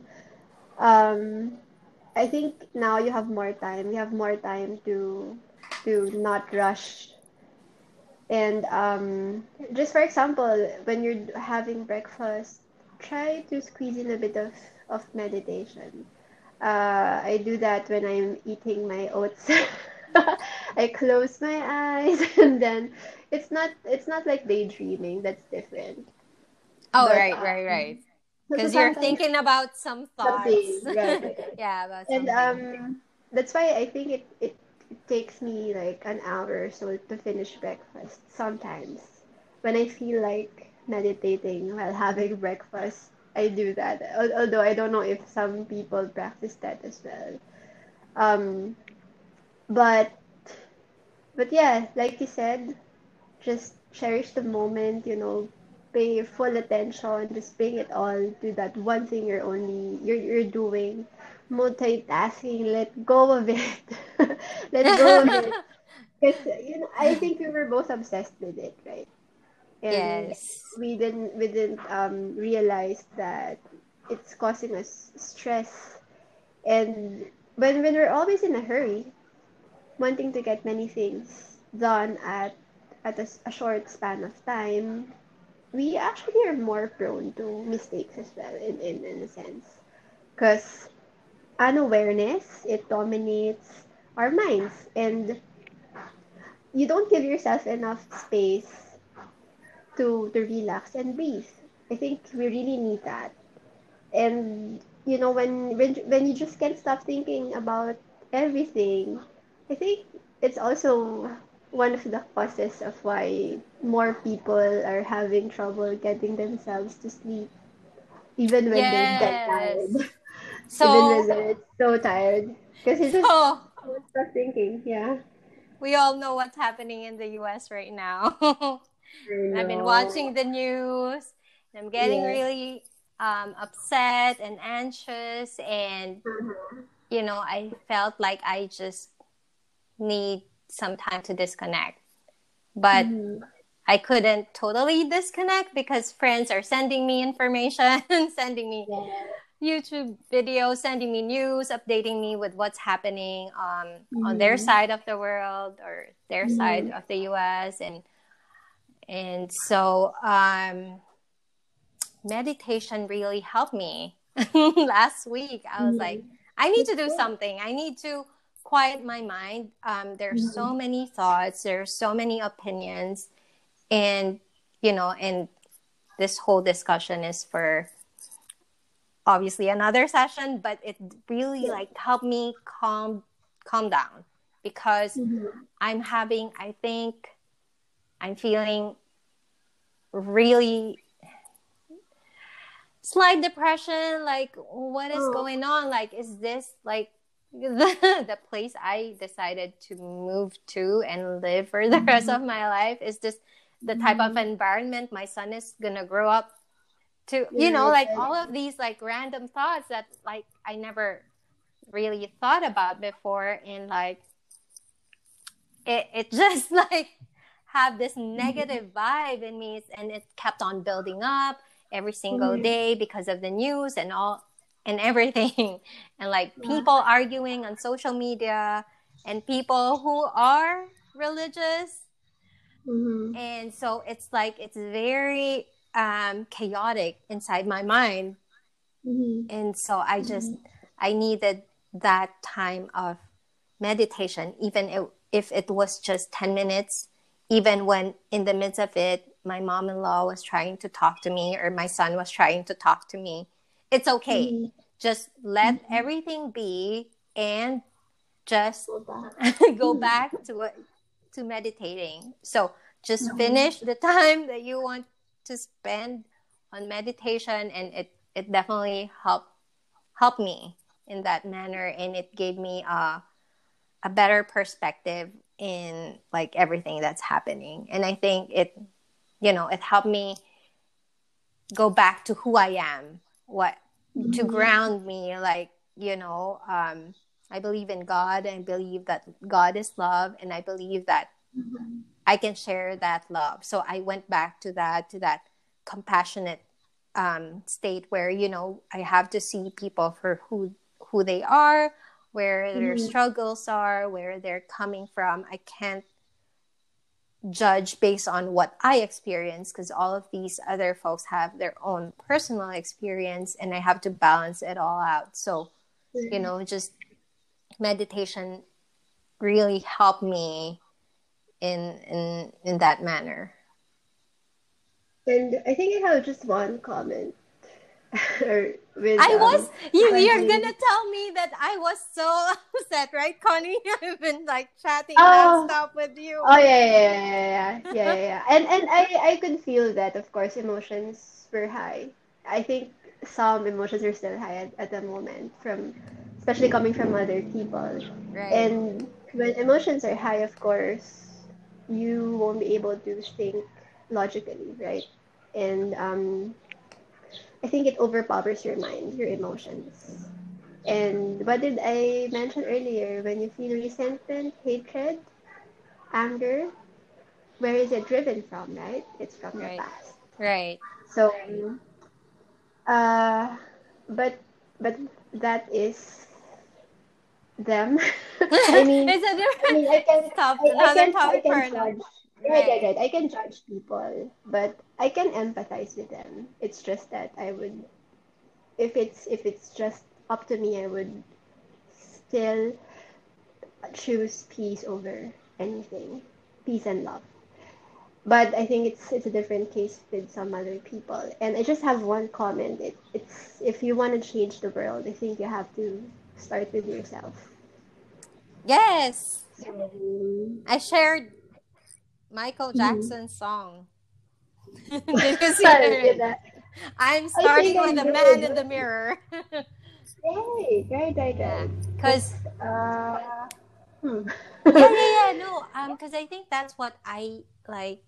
um, I think now you have more time. You have more time to to not rush. And um, just for example, when you're having breakfast, try to squeeze in a bit of, of meditation. Uh, I do that when I'm eating my oats. (laughs) I close my eyes (laughs) and then it's not it's not like daydreaming. That's different. Oh but, right, um, right, right. Because you're thinking about some thoughts. Right, (laughs) yeah, about something. And um, that's why I think it, it it takes me like an hour or so to finish breakfast sometimes. When I feel like meditating while having breakfast, I do that. Although I don't know if some people practice that as well. Um, but but yeah, like you said, just cherish the moment. You know, pay your full attention. Just bring it all to that one thing you're only you're you're doing. Multitasking. Let go of it. (laughs) let go of it. (laughs) Because you know, I think we were both obsessed with it, right? and yes. we didn't we didn't um, realize that it's causing us stress and when when we're always in a hurry wanting to get many things done at at a, a short span of time we actually are more prone to mistakes as well in, in, in a sense because unawareness it dominates our minds and you don't give yourself enough space to to relax and breathe. I think we really need that. And you know when when when you just can't stop thinking about everything, I think it's also one of the causes of why more people are having trouble getting themselves to sleep even when yes. they get tired. So (laughs) even when they're so tired. Because you just stop thinking, yeah. We all know what's happening in the US right now. (laughs) I've been watching the news. I'm getting yes. really um, upset and anxious, and mm-hmm. you know, I felt like I just need some time to disconnect, but. Mm-hmm. I couldn't totally disconnect because friends are sending me information, (laughs) sending me yeah. YouTube videos, sending me news, updating me with what's happening um, mm-hmm. on their mm-hmm. side of the world or their mm-hmm. side of the US. And and so um, meditation really helped me (laughs) last week i was mm-hmm. like i need to do something i need to quiet my mind um, there's mm-hmm. so many thoughts there's so many opinions and you know and this whole discussion is for obviously another session but it really like helped me calm calm down because mm-hmm. i'm having i think I'm feeling really slight depression. Like, what is oh. going on? Like, is this like the, (laughs) the place I decided to move to and live for the rest of my life? Is just the type mm-hmm. of environment my son is gonna grow up to? You know, like all of these like random thoughts that like I never really thought about before, and like it it (laughs) just like have this negative vibe in me and it kept on building up every single mm-hmm. day because of the news and all and everything (laughs) and like people arguing on social media and people who are religious mm-hmm. and so it's like it's very um, chaotic inside my mind mm-hmm. and so i just mm-hmm. i needed that time of meditation even if, if it was just 10 minutes even when in the midst of it, my mom in law was trying to talk to me or my son was trying to talk to me. It's okay. Mm-hmm. Just let mm-hmm. everything be and just go back, (laughs) go back to to meditating. So just mm-hmm. finish the time that you want to spend on meditation and it, it definitely helped helped me in that manner and it gave me a, a better perspective in like everything that's happening and i think it you know it helped me go back to who i am what. To ground me like you know um i believe in god and believe that god is love and i believe that mm-hmm. i can share that love so i went back to that to that compassionate um state where you know i have to see people for who who they are where their mm-hmm. struggles are, where they're coming from. I can't judge based on what I experience because all of these other folks have their own personal experience and I have to balance it all out. So, mm-hmm. you know, just meditation really helped me in in in that manner. And I think I have just one comment (laughs) with, I um, was (laughs) you. You're gonna tell me that I was so (laughs) upset, right, Connie? (laughs) I've been like chatting oh. nonstop with you. Oh yeah, yeah, yeah, yeah, yeah, yeah, yeah. and and I I could feel that. Of course, emotions were high. I think some emotions are still high at, at the moment from, especially coming from other people. Right. And when emotions are high, of course, you won't be able to think logically, right? And um, I think it overpowers your mind, your emotions. And what did I mention earlier? When you feel resentment, hatred, anger, where is it driven from, right? It's from right. the past. Right. So, uh, but but that is them. (laughs) I mean, (laughs) I mean, I can, (laughs) Stop. I, I can, I can judge. Right, right, right. I can judge people, but I can empathize with them. It's just that I would, if it's if it's just up to me, I would still choose peace over anything, peace and love. But I think it's it's a different case with some other people. And I just have one comment. It, it's if you want to change the world, I think you have to start with yourself. Yes. I shared Michael mm-hmm. Jackson's song. (laughs) because Sorry, I'm starting with the man in the mirror. Yay! Right, right, right. Because. Uh, hmm. yeah, yeah, (laughs) yeah. No, um, because I think that's what I like.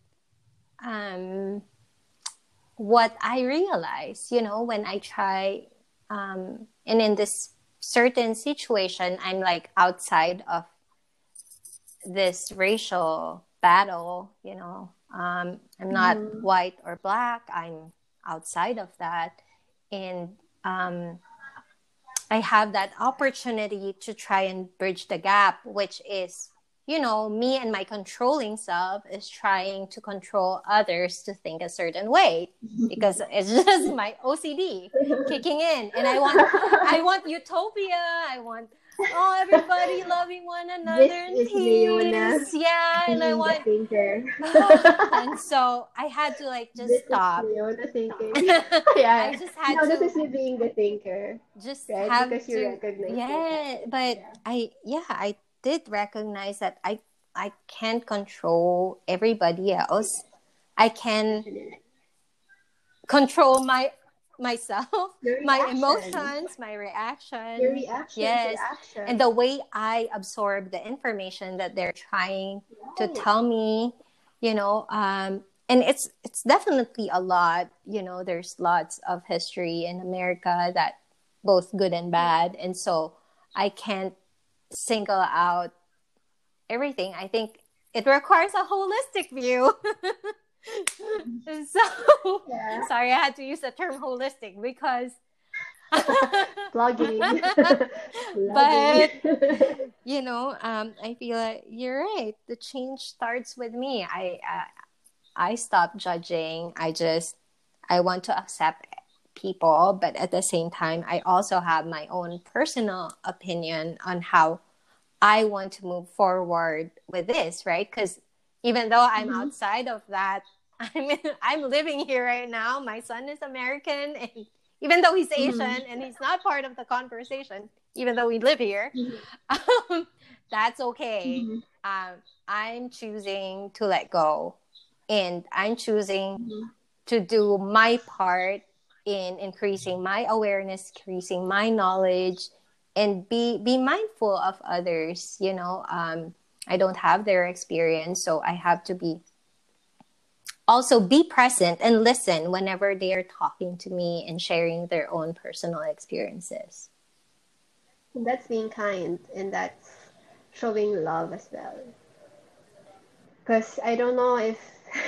Um, what I realize, you know, when I try, um, and in this certain situation, I'm like outside of this racial battle, you know. Um, I'm not mm. white or black. I'm outside of that. And um, I have that opportunity to try and bridge the gap, which is, you know, me and my controlling self is trying to control others to think a certain way because (laughs) it's just my OCD kicking in. And I want, I want utopia. I want oh, everybody loving one another this in peace. Yeah, and I want thinker. (laughs) and so I had to like just this stop. Is thinking. (laughs) yeah, I just had no, to. this is me being the thinker. Just right? have because to, you recognize. Yeah, it. but yeah. I yeah I did recognize that I I can't control everybody else. I can control my myself, (laughs) my emotions, my reaction. Your. Yes. And the way I absorb the information that they're trying right. to tell me, you know, um, and it's it's definitely a lot, you know, there's lots of history in America that both good and bad. And so I can't single out everything. I think it requires a holistic view. (laughs) (laughs) so yeah. sorry, I had to use the term holistic because (laughs) blogging. (laughs) but you know, um, I feel like you're right. The change starts with me. I uh, I stop judging. I just I want to accept people, but at the same time, I also have my own personal opinion on how I want to move forward with this, right? Because even though I'm mm-hmm. outside of that I'm (laughs) I'm living here right now. My son is American, (laughs) and even though he's mm-hmm. Asian mm-hmm. and he's not part of the conversation, even though we live here, mm-hmm. (laughs) um, that's okay. Mm-hmm. Um, I'm choosing to let go, and I'm choosing mm-hmm. to do my part in increasing my awareness, increasing my knowledge, and be be mindful of others. You know, um, I don't have their experience, so I have to be also be present and listen whenever they are talking to me and sharing their own personal experiences. That's being kind and that's showing love as well. Because I don't know if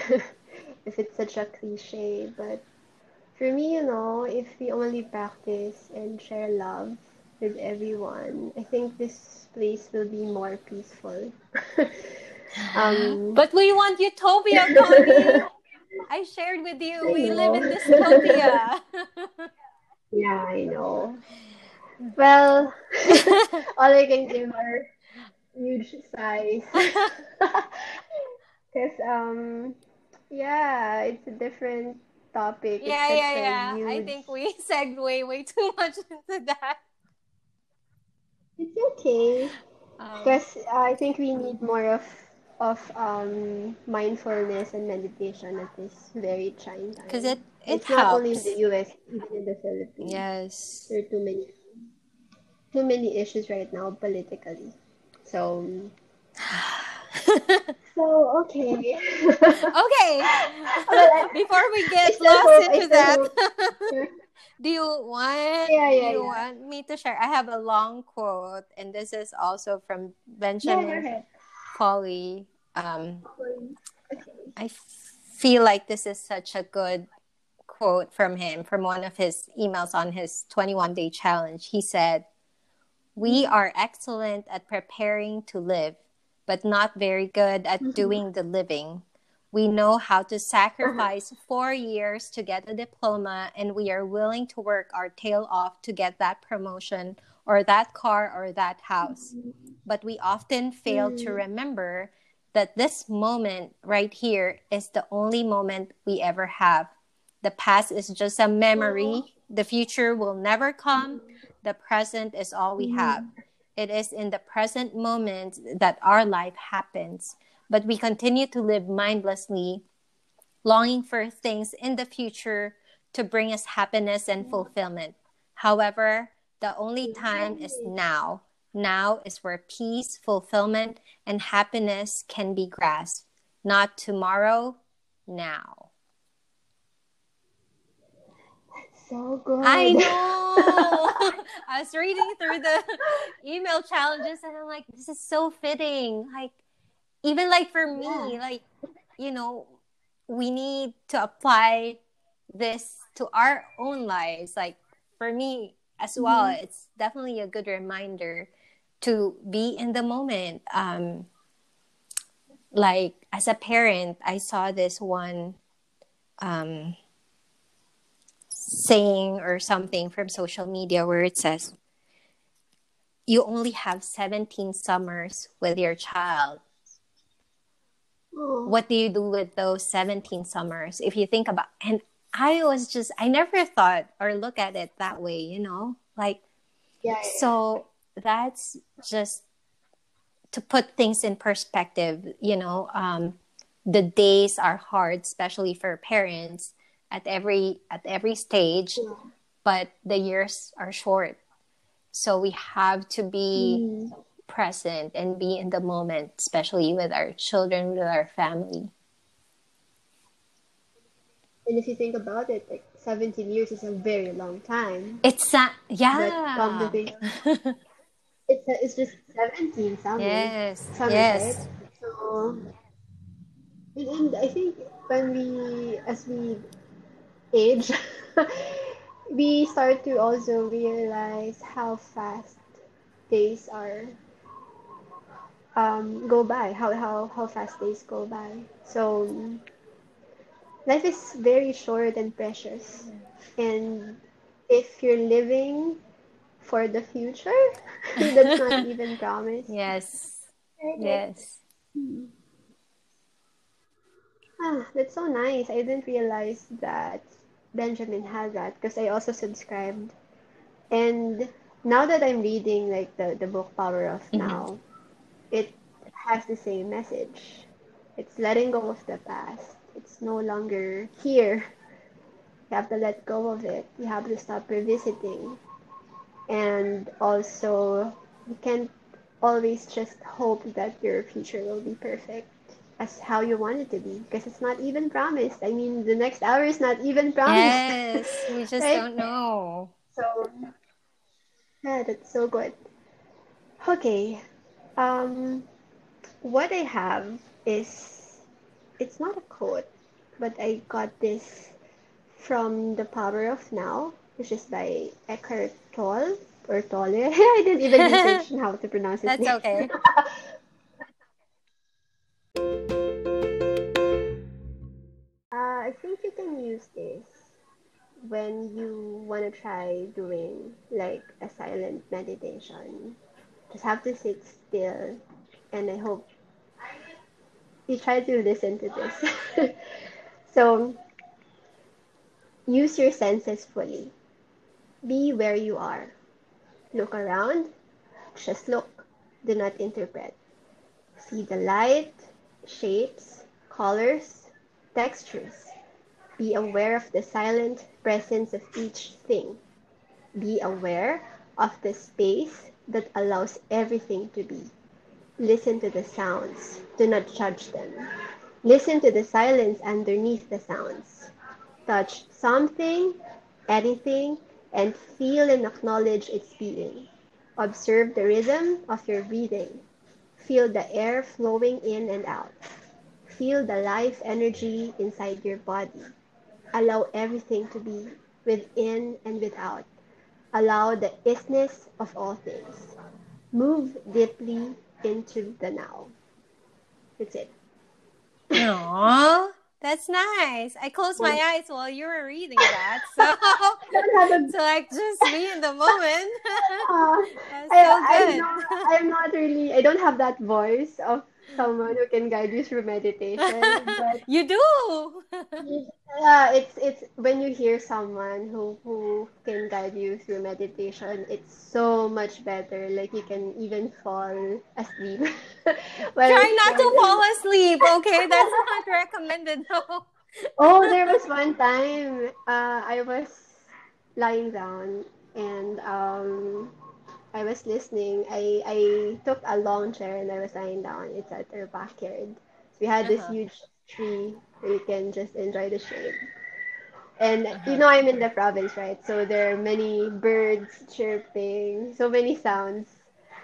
(laughs) if it's such a cliche, but for me, you know, if we only practice and share love with everyone, I think this place will be more peaceful. (laughs) Um, (gasps) but we want utopia, Connie. (laughs) I shared with you. I we know. live in dystopia. (laughs) yeah, I know. Well, (laughs) all I can give are huge sighs. Because, um, yeah, it's a different topic. Yeah, yeah, yeah. I think we segue way too much into that. It's okay. Um, Because I think we need more of of um mindfulness and meditation at this very trying time. because it it it's not only in the US, even in the Philippines. Yes. There are too many too many issues right now politically. So (sighs) so okay. (laughs) okay. (laughs) Well, Before we get lost hope- into that, (laughs) do you want? Yeah, yeah, do you yeah. want me to share? I have a long quote, and this is also from Benjamin Foley. Um. I feel like this is such a good quote from him from one of his emails on his 21 day challenge. He said, We are excellent at preparing to live, but not very good at Mhm. doing the living. We know how to sacrifice four years to get a diploma, and we are willing to work our tail off to get that promotion or that car or that house. Mm-hmm. But we often fail to Mm. remember that this moment right here is the only moment we ever have. The past is just a memory. The future will never come. Mm-hmm. The present is all we have. It is in the present moment that our life happens. But we continue to live mindlessly, longing for things in the future to bring us happiness and fulfillment. However, the only time is now. Now is where peace, fulfillment, and happiness can be grasped. Not tomorrow, now. So good. I (laughs) know. I was reading through the email challenges and I'm like, this is so fitting. Like, even like for me, Yeah. like, you know, we need to apply this to our own lives. Like, for me as well, Mhm. it's definitely a good reminder to be in the moment. Um, like, as a parent, I saw this one. Um, saying or something from social media where it says you only have 17 summers with your child Oh. what do you do with those 17 summers if you think about and i was just i never thought or look at it that way you know like Yeah, yeah. so that's just to put things in perspective you know um, the days are hard especially for parents at every at every stage Yeah. but the years are short so we have to be Mm. present and be in the moment especially with our children with our family And if you think about it, like 17 years is a very long time. it's a yeah come to think, it's, a, it's just 17 summers. yes Summers, yes right? So, and, and I think when we, as we age, (laughs) we start to also realize how fast days are um, go by, how, how, how fast days go by. So, life is very short and precious. And if you're living for the future, (laughs) that's not (laughs) even promised. yes Right? yes Ah, that's so nice. I didn't realize that Benjamin had that because I also subscribed. And now that I'm reading like the, the book Power of Mhm. Now, it has the same message. It's letting go of the past. It's no longer here. You have to let go of it. You have to stop revisiting. And also, you can't always just hope that your future will be perfect as how you want it to be because it's not even promised. I mean, the next hour is not even promised. yes we (laughs) just Right? don't know So, yeah, that's so good. Okay. Um, what I have is, it's not a quote, but I got this from The Power of Now, which is by Eckhart Tolle or Tolle. (laughs) I didn't even (laughs) mention how to pronounce it. That's name. okay. (laughs) uh, I think you can use this when you want to try doing like a silent meditation. Just have to sit still, and I hope you try to listen to this. (laughs) so, use your senses fully. Be where you are. Look around. Just look. Do not interpret. See the light, shapes, colors, textures. Be aware of the silent presence of each thing. Be aware of the space that allows everything to be. Listen to the sounds. Do not judge them. Listen to the silence underneath the sounds. Touch something, anything, and feel and acknowledge its being. Observe the rhythm of your breathing. Feel the air flowing in and out. Feel the life energy inside your body. Allow everything to be within and without. Allow the isness of all things. Move deeply into the now. That's it. Aww. That's nice. I closed my eyes while you were reading that, so (laughs) (laughs) to like just be in the moment. (laughs) Uh, I, so I'm good. not, I'm not really. I don't have that voice of someone who can guide you through meditation. But (laughs) You do. yeah, it's it's when you hear someone who who can guide you through meditation, it's so much better. Like you can even fall asleep. (laughs) Try not to fall asleep, okay? That's not recommended though. Oh, there (laughs) was one time uh, I was lying down and um, I was listening. I, I took a long chair and I was lying down. It's at our backyard. So we had this Uh-huh. huge tree where you can just enjoy the shade. And Uh-huh. you know I'm in the province, right? So there are many birds chirping, so many sounds.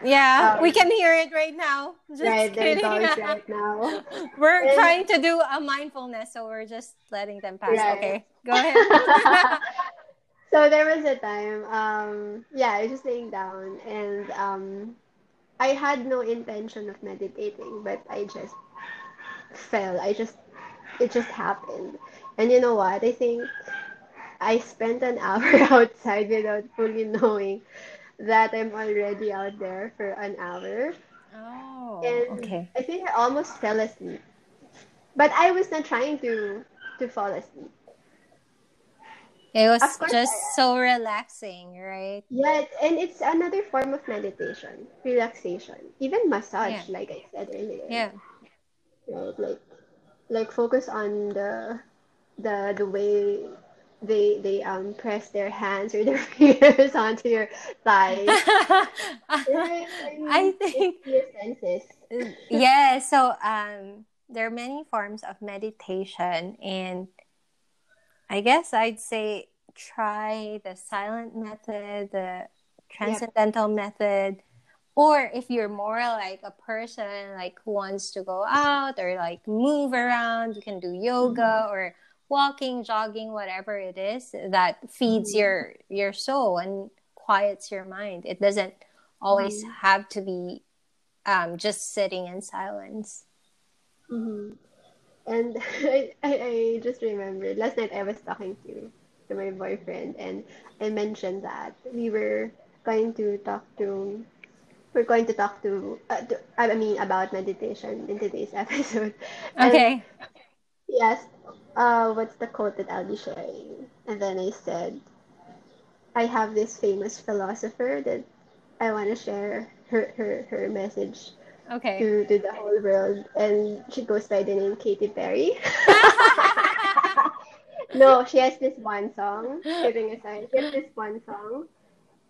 Yeah, Um, we can hear it right now. (laughs) Just right, there's kidding. dogs right (laughs) now. we're And- trying to do a mindfulness, so we're just letting them pass. Right. Okay, go ahead. (laughs) so there was a time, um, yeah, I was just laying down and um, I had no intention of meditating, but I just fell. I just, it just happened. And you know what? I think I spent an (laughs) hour outside without fully knowing that I'm already out there for an hour. oh, And okay. I think I almost fell asleep. But I was not trying to to fall asleep. It was course, just I- so relaxing, right? Yeah, and it's another form of meditation, relaxation, even massage, Yeah. like I said earlier. Yeah. Right, like, like focus on the, the the way they they um press their hands or (laughs) their fingers (laughs) onto your thighs. (laughs) Right? mean, I think your senses. yeah so um there are many forms of meditation and i guess i'd say try the silent method the transcendental method or if you're more like a person like who wants to go out or like move around you can do yoga or walking jogging whatever it is that feeds Mhm. your your soul and quiets your mind it doesn't always Mhm. have to be um, just sitting in silence. And (laughs) I, I, I just remembered last night I was talking to to my boyfriend and I mentioned that we were going to talk to we're going to talk to, uh, to I mean about meditation in today's (laughs) episode. Okay. he asked, uh, what's the quote that I'll be sharing? And then I said, I have this famous philosopher that I want to share her, her, her message Okay. to, to the whole world. And she goes by the name Katy Perry. (laughs) no, she has this one song. Kidding aside, she has this one song.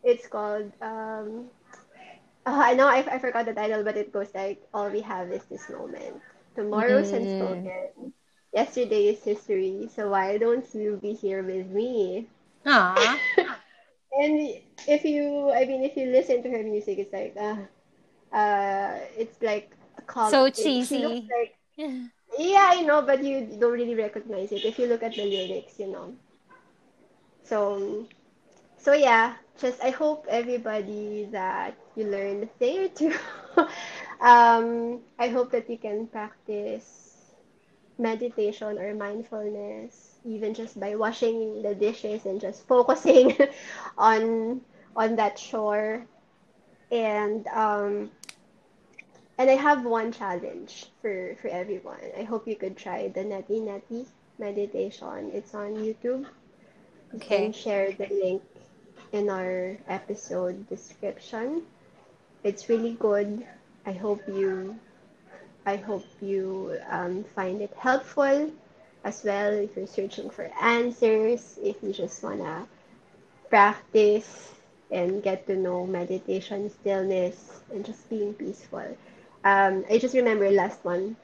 It's called um. Uh, I know I, I forgot the title, but it goes like, "All we have is this moment. Tomorrow's Mm. unspoken. Yesterday is history. So why don't you be here with me?" Aw. (laughs) And if you, I mean, if you listen to her music, it's like, uh, uh, it's like. So cheesy. like (laughs) yeah, I know, but you don't really recognize it if you look at the lyrics, you know. So, so yeah, just I hope everybody that you learned a thing or two. (laughs) um, I hope that you can practice meditation or mindfulness, even just by washing the dishes and just (laughs) focusing on on that chore. And um, and I have one challenge for for everyone. I hope you could try the Neti Neti meditation. It's on YouTube. You Okay. can share the link in our episode description. It's really good. I hope you I hope you um, find it helpful as well if you're searching for answers, if you just wanna practice and get to know meditation, stillness, and just being peaceful. Um, I just remember last one.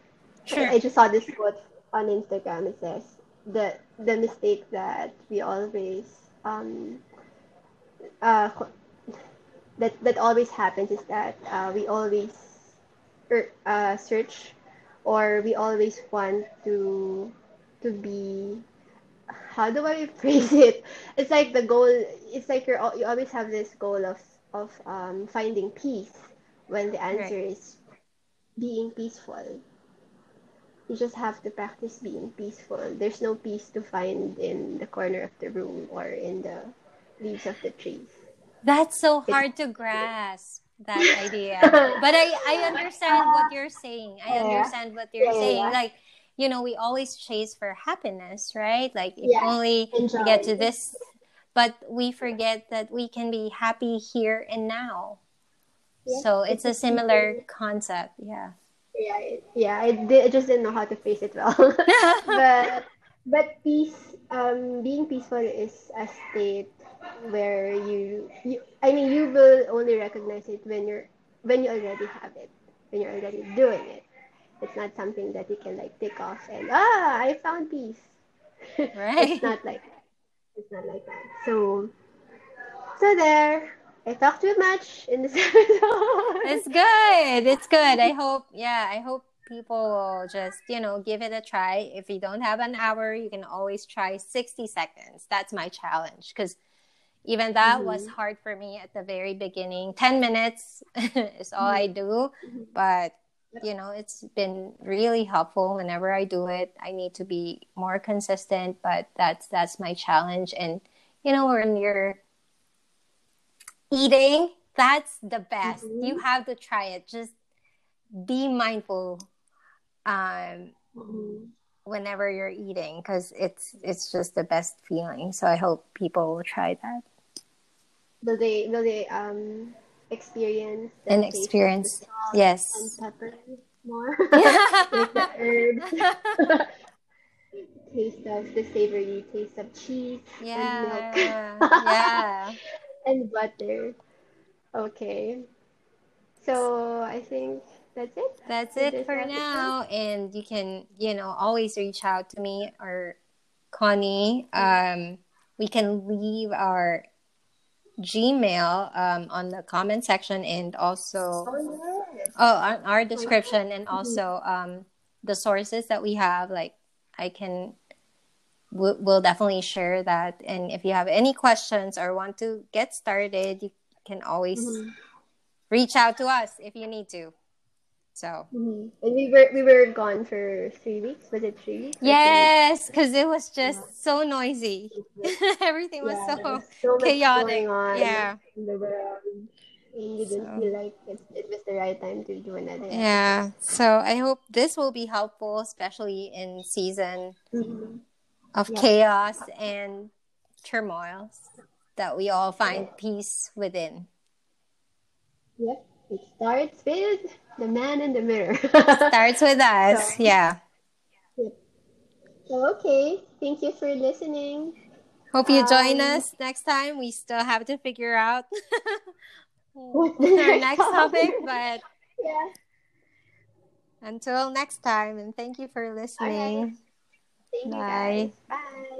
Sure. I just saw this quote on Instagram. It says the the mistake that we always um, uh, that that always happens is that uh, we always er, uh, search or we always want to to be how do I (laughs) phrase it? It's like the goal. It's like you're you always have this goal of of um, finding peace when the answer Right. is being peaceful. You just have to practice being peaceful. There's no peace to find in the corner of the room or in the leaves of the trees. That's so hard to grasp that (laughs) idea. But I, I understand what you're saying. I understand what you're Yeah, saying. yeah. Like, you know, we always chase for happiness, right? Like, if only we get to this, but we forget that we can be happy here and now. Yeah, So it's a it's a similar concept. Yeah. Yeah, it, yeah. I, did, I just didn't know how to face it well. (laughs) but but peace, um, being peaceful is a state where you, you, I mean, you will only recognize it when you're when you already have it, when you're already doing it. It's not something that you can like take off and ah, I found peace. (laughs) Right. it's not like it's not like that. So so there. I talk too much in (laughs) this episode. It's good. It's good. I hope, yeah, I hope people will just, you know, give it a try. If you don't have an hour, you can always try 60 seconds. That's my challenge because even that was Mhm. hard for me at the very beginning. 10 minutes (laughs) is all I do, but you know, it's been really helpful whenever I do it. I need to be more consistent, but that's that's my challenge and you know, when you're eating, that's the best. Mhm. You have to try it. Just be mindful um, Mhm. whenever you're eating because it's it's just the best feeling. So I hope people will try that Will they will they um experience and taste of the experience. salt and Yes. pepper more? (laughs) (laughs) like the herbs. (laughs) taste of the savory taste of cheese Yeah. and milk yeah. And butter. Okay. So I think that's it. That's it for episode. now. And you can, you know, always reach out to me or Connie. Um, we can leave our Gmail um, on the comment section and also Oh yes. oh on our description and also um, the sources that we have. Like I can, we'll, we'll definitely share that. And if you have any questions or want to get started, you can always Mhm. reach out to us if you need to. So. Mhm. And we were we were gone for three weeks. Was it three weeks? Yes, because it was just so noisy. (laughs) Everything was Yeah, so so much chaotic. going on Yeah. in the world. And you didn't So- feel like it, it was the right time to do another yeah. So I hope this will be helpful, especially in season episode. Of Yeah. chaos and turmoil, that we all find peace within. Yep. It starts with the man in the mirror. (laughs) Starts with us. So- Yeah. so okay. Thank you for listening. Hope you join Um, us next time. We still have to figure out (laughs) (laughs) our next topic? but Yeah. until next time, and thank you for listening. 来，拜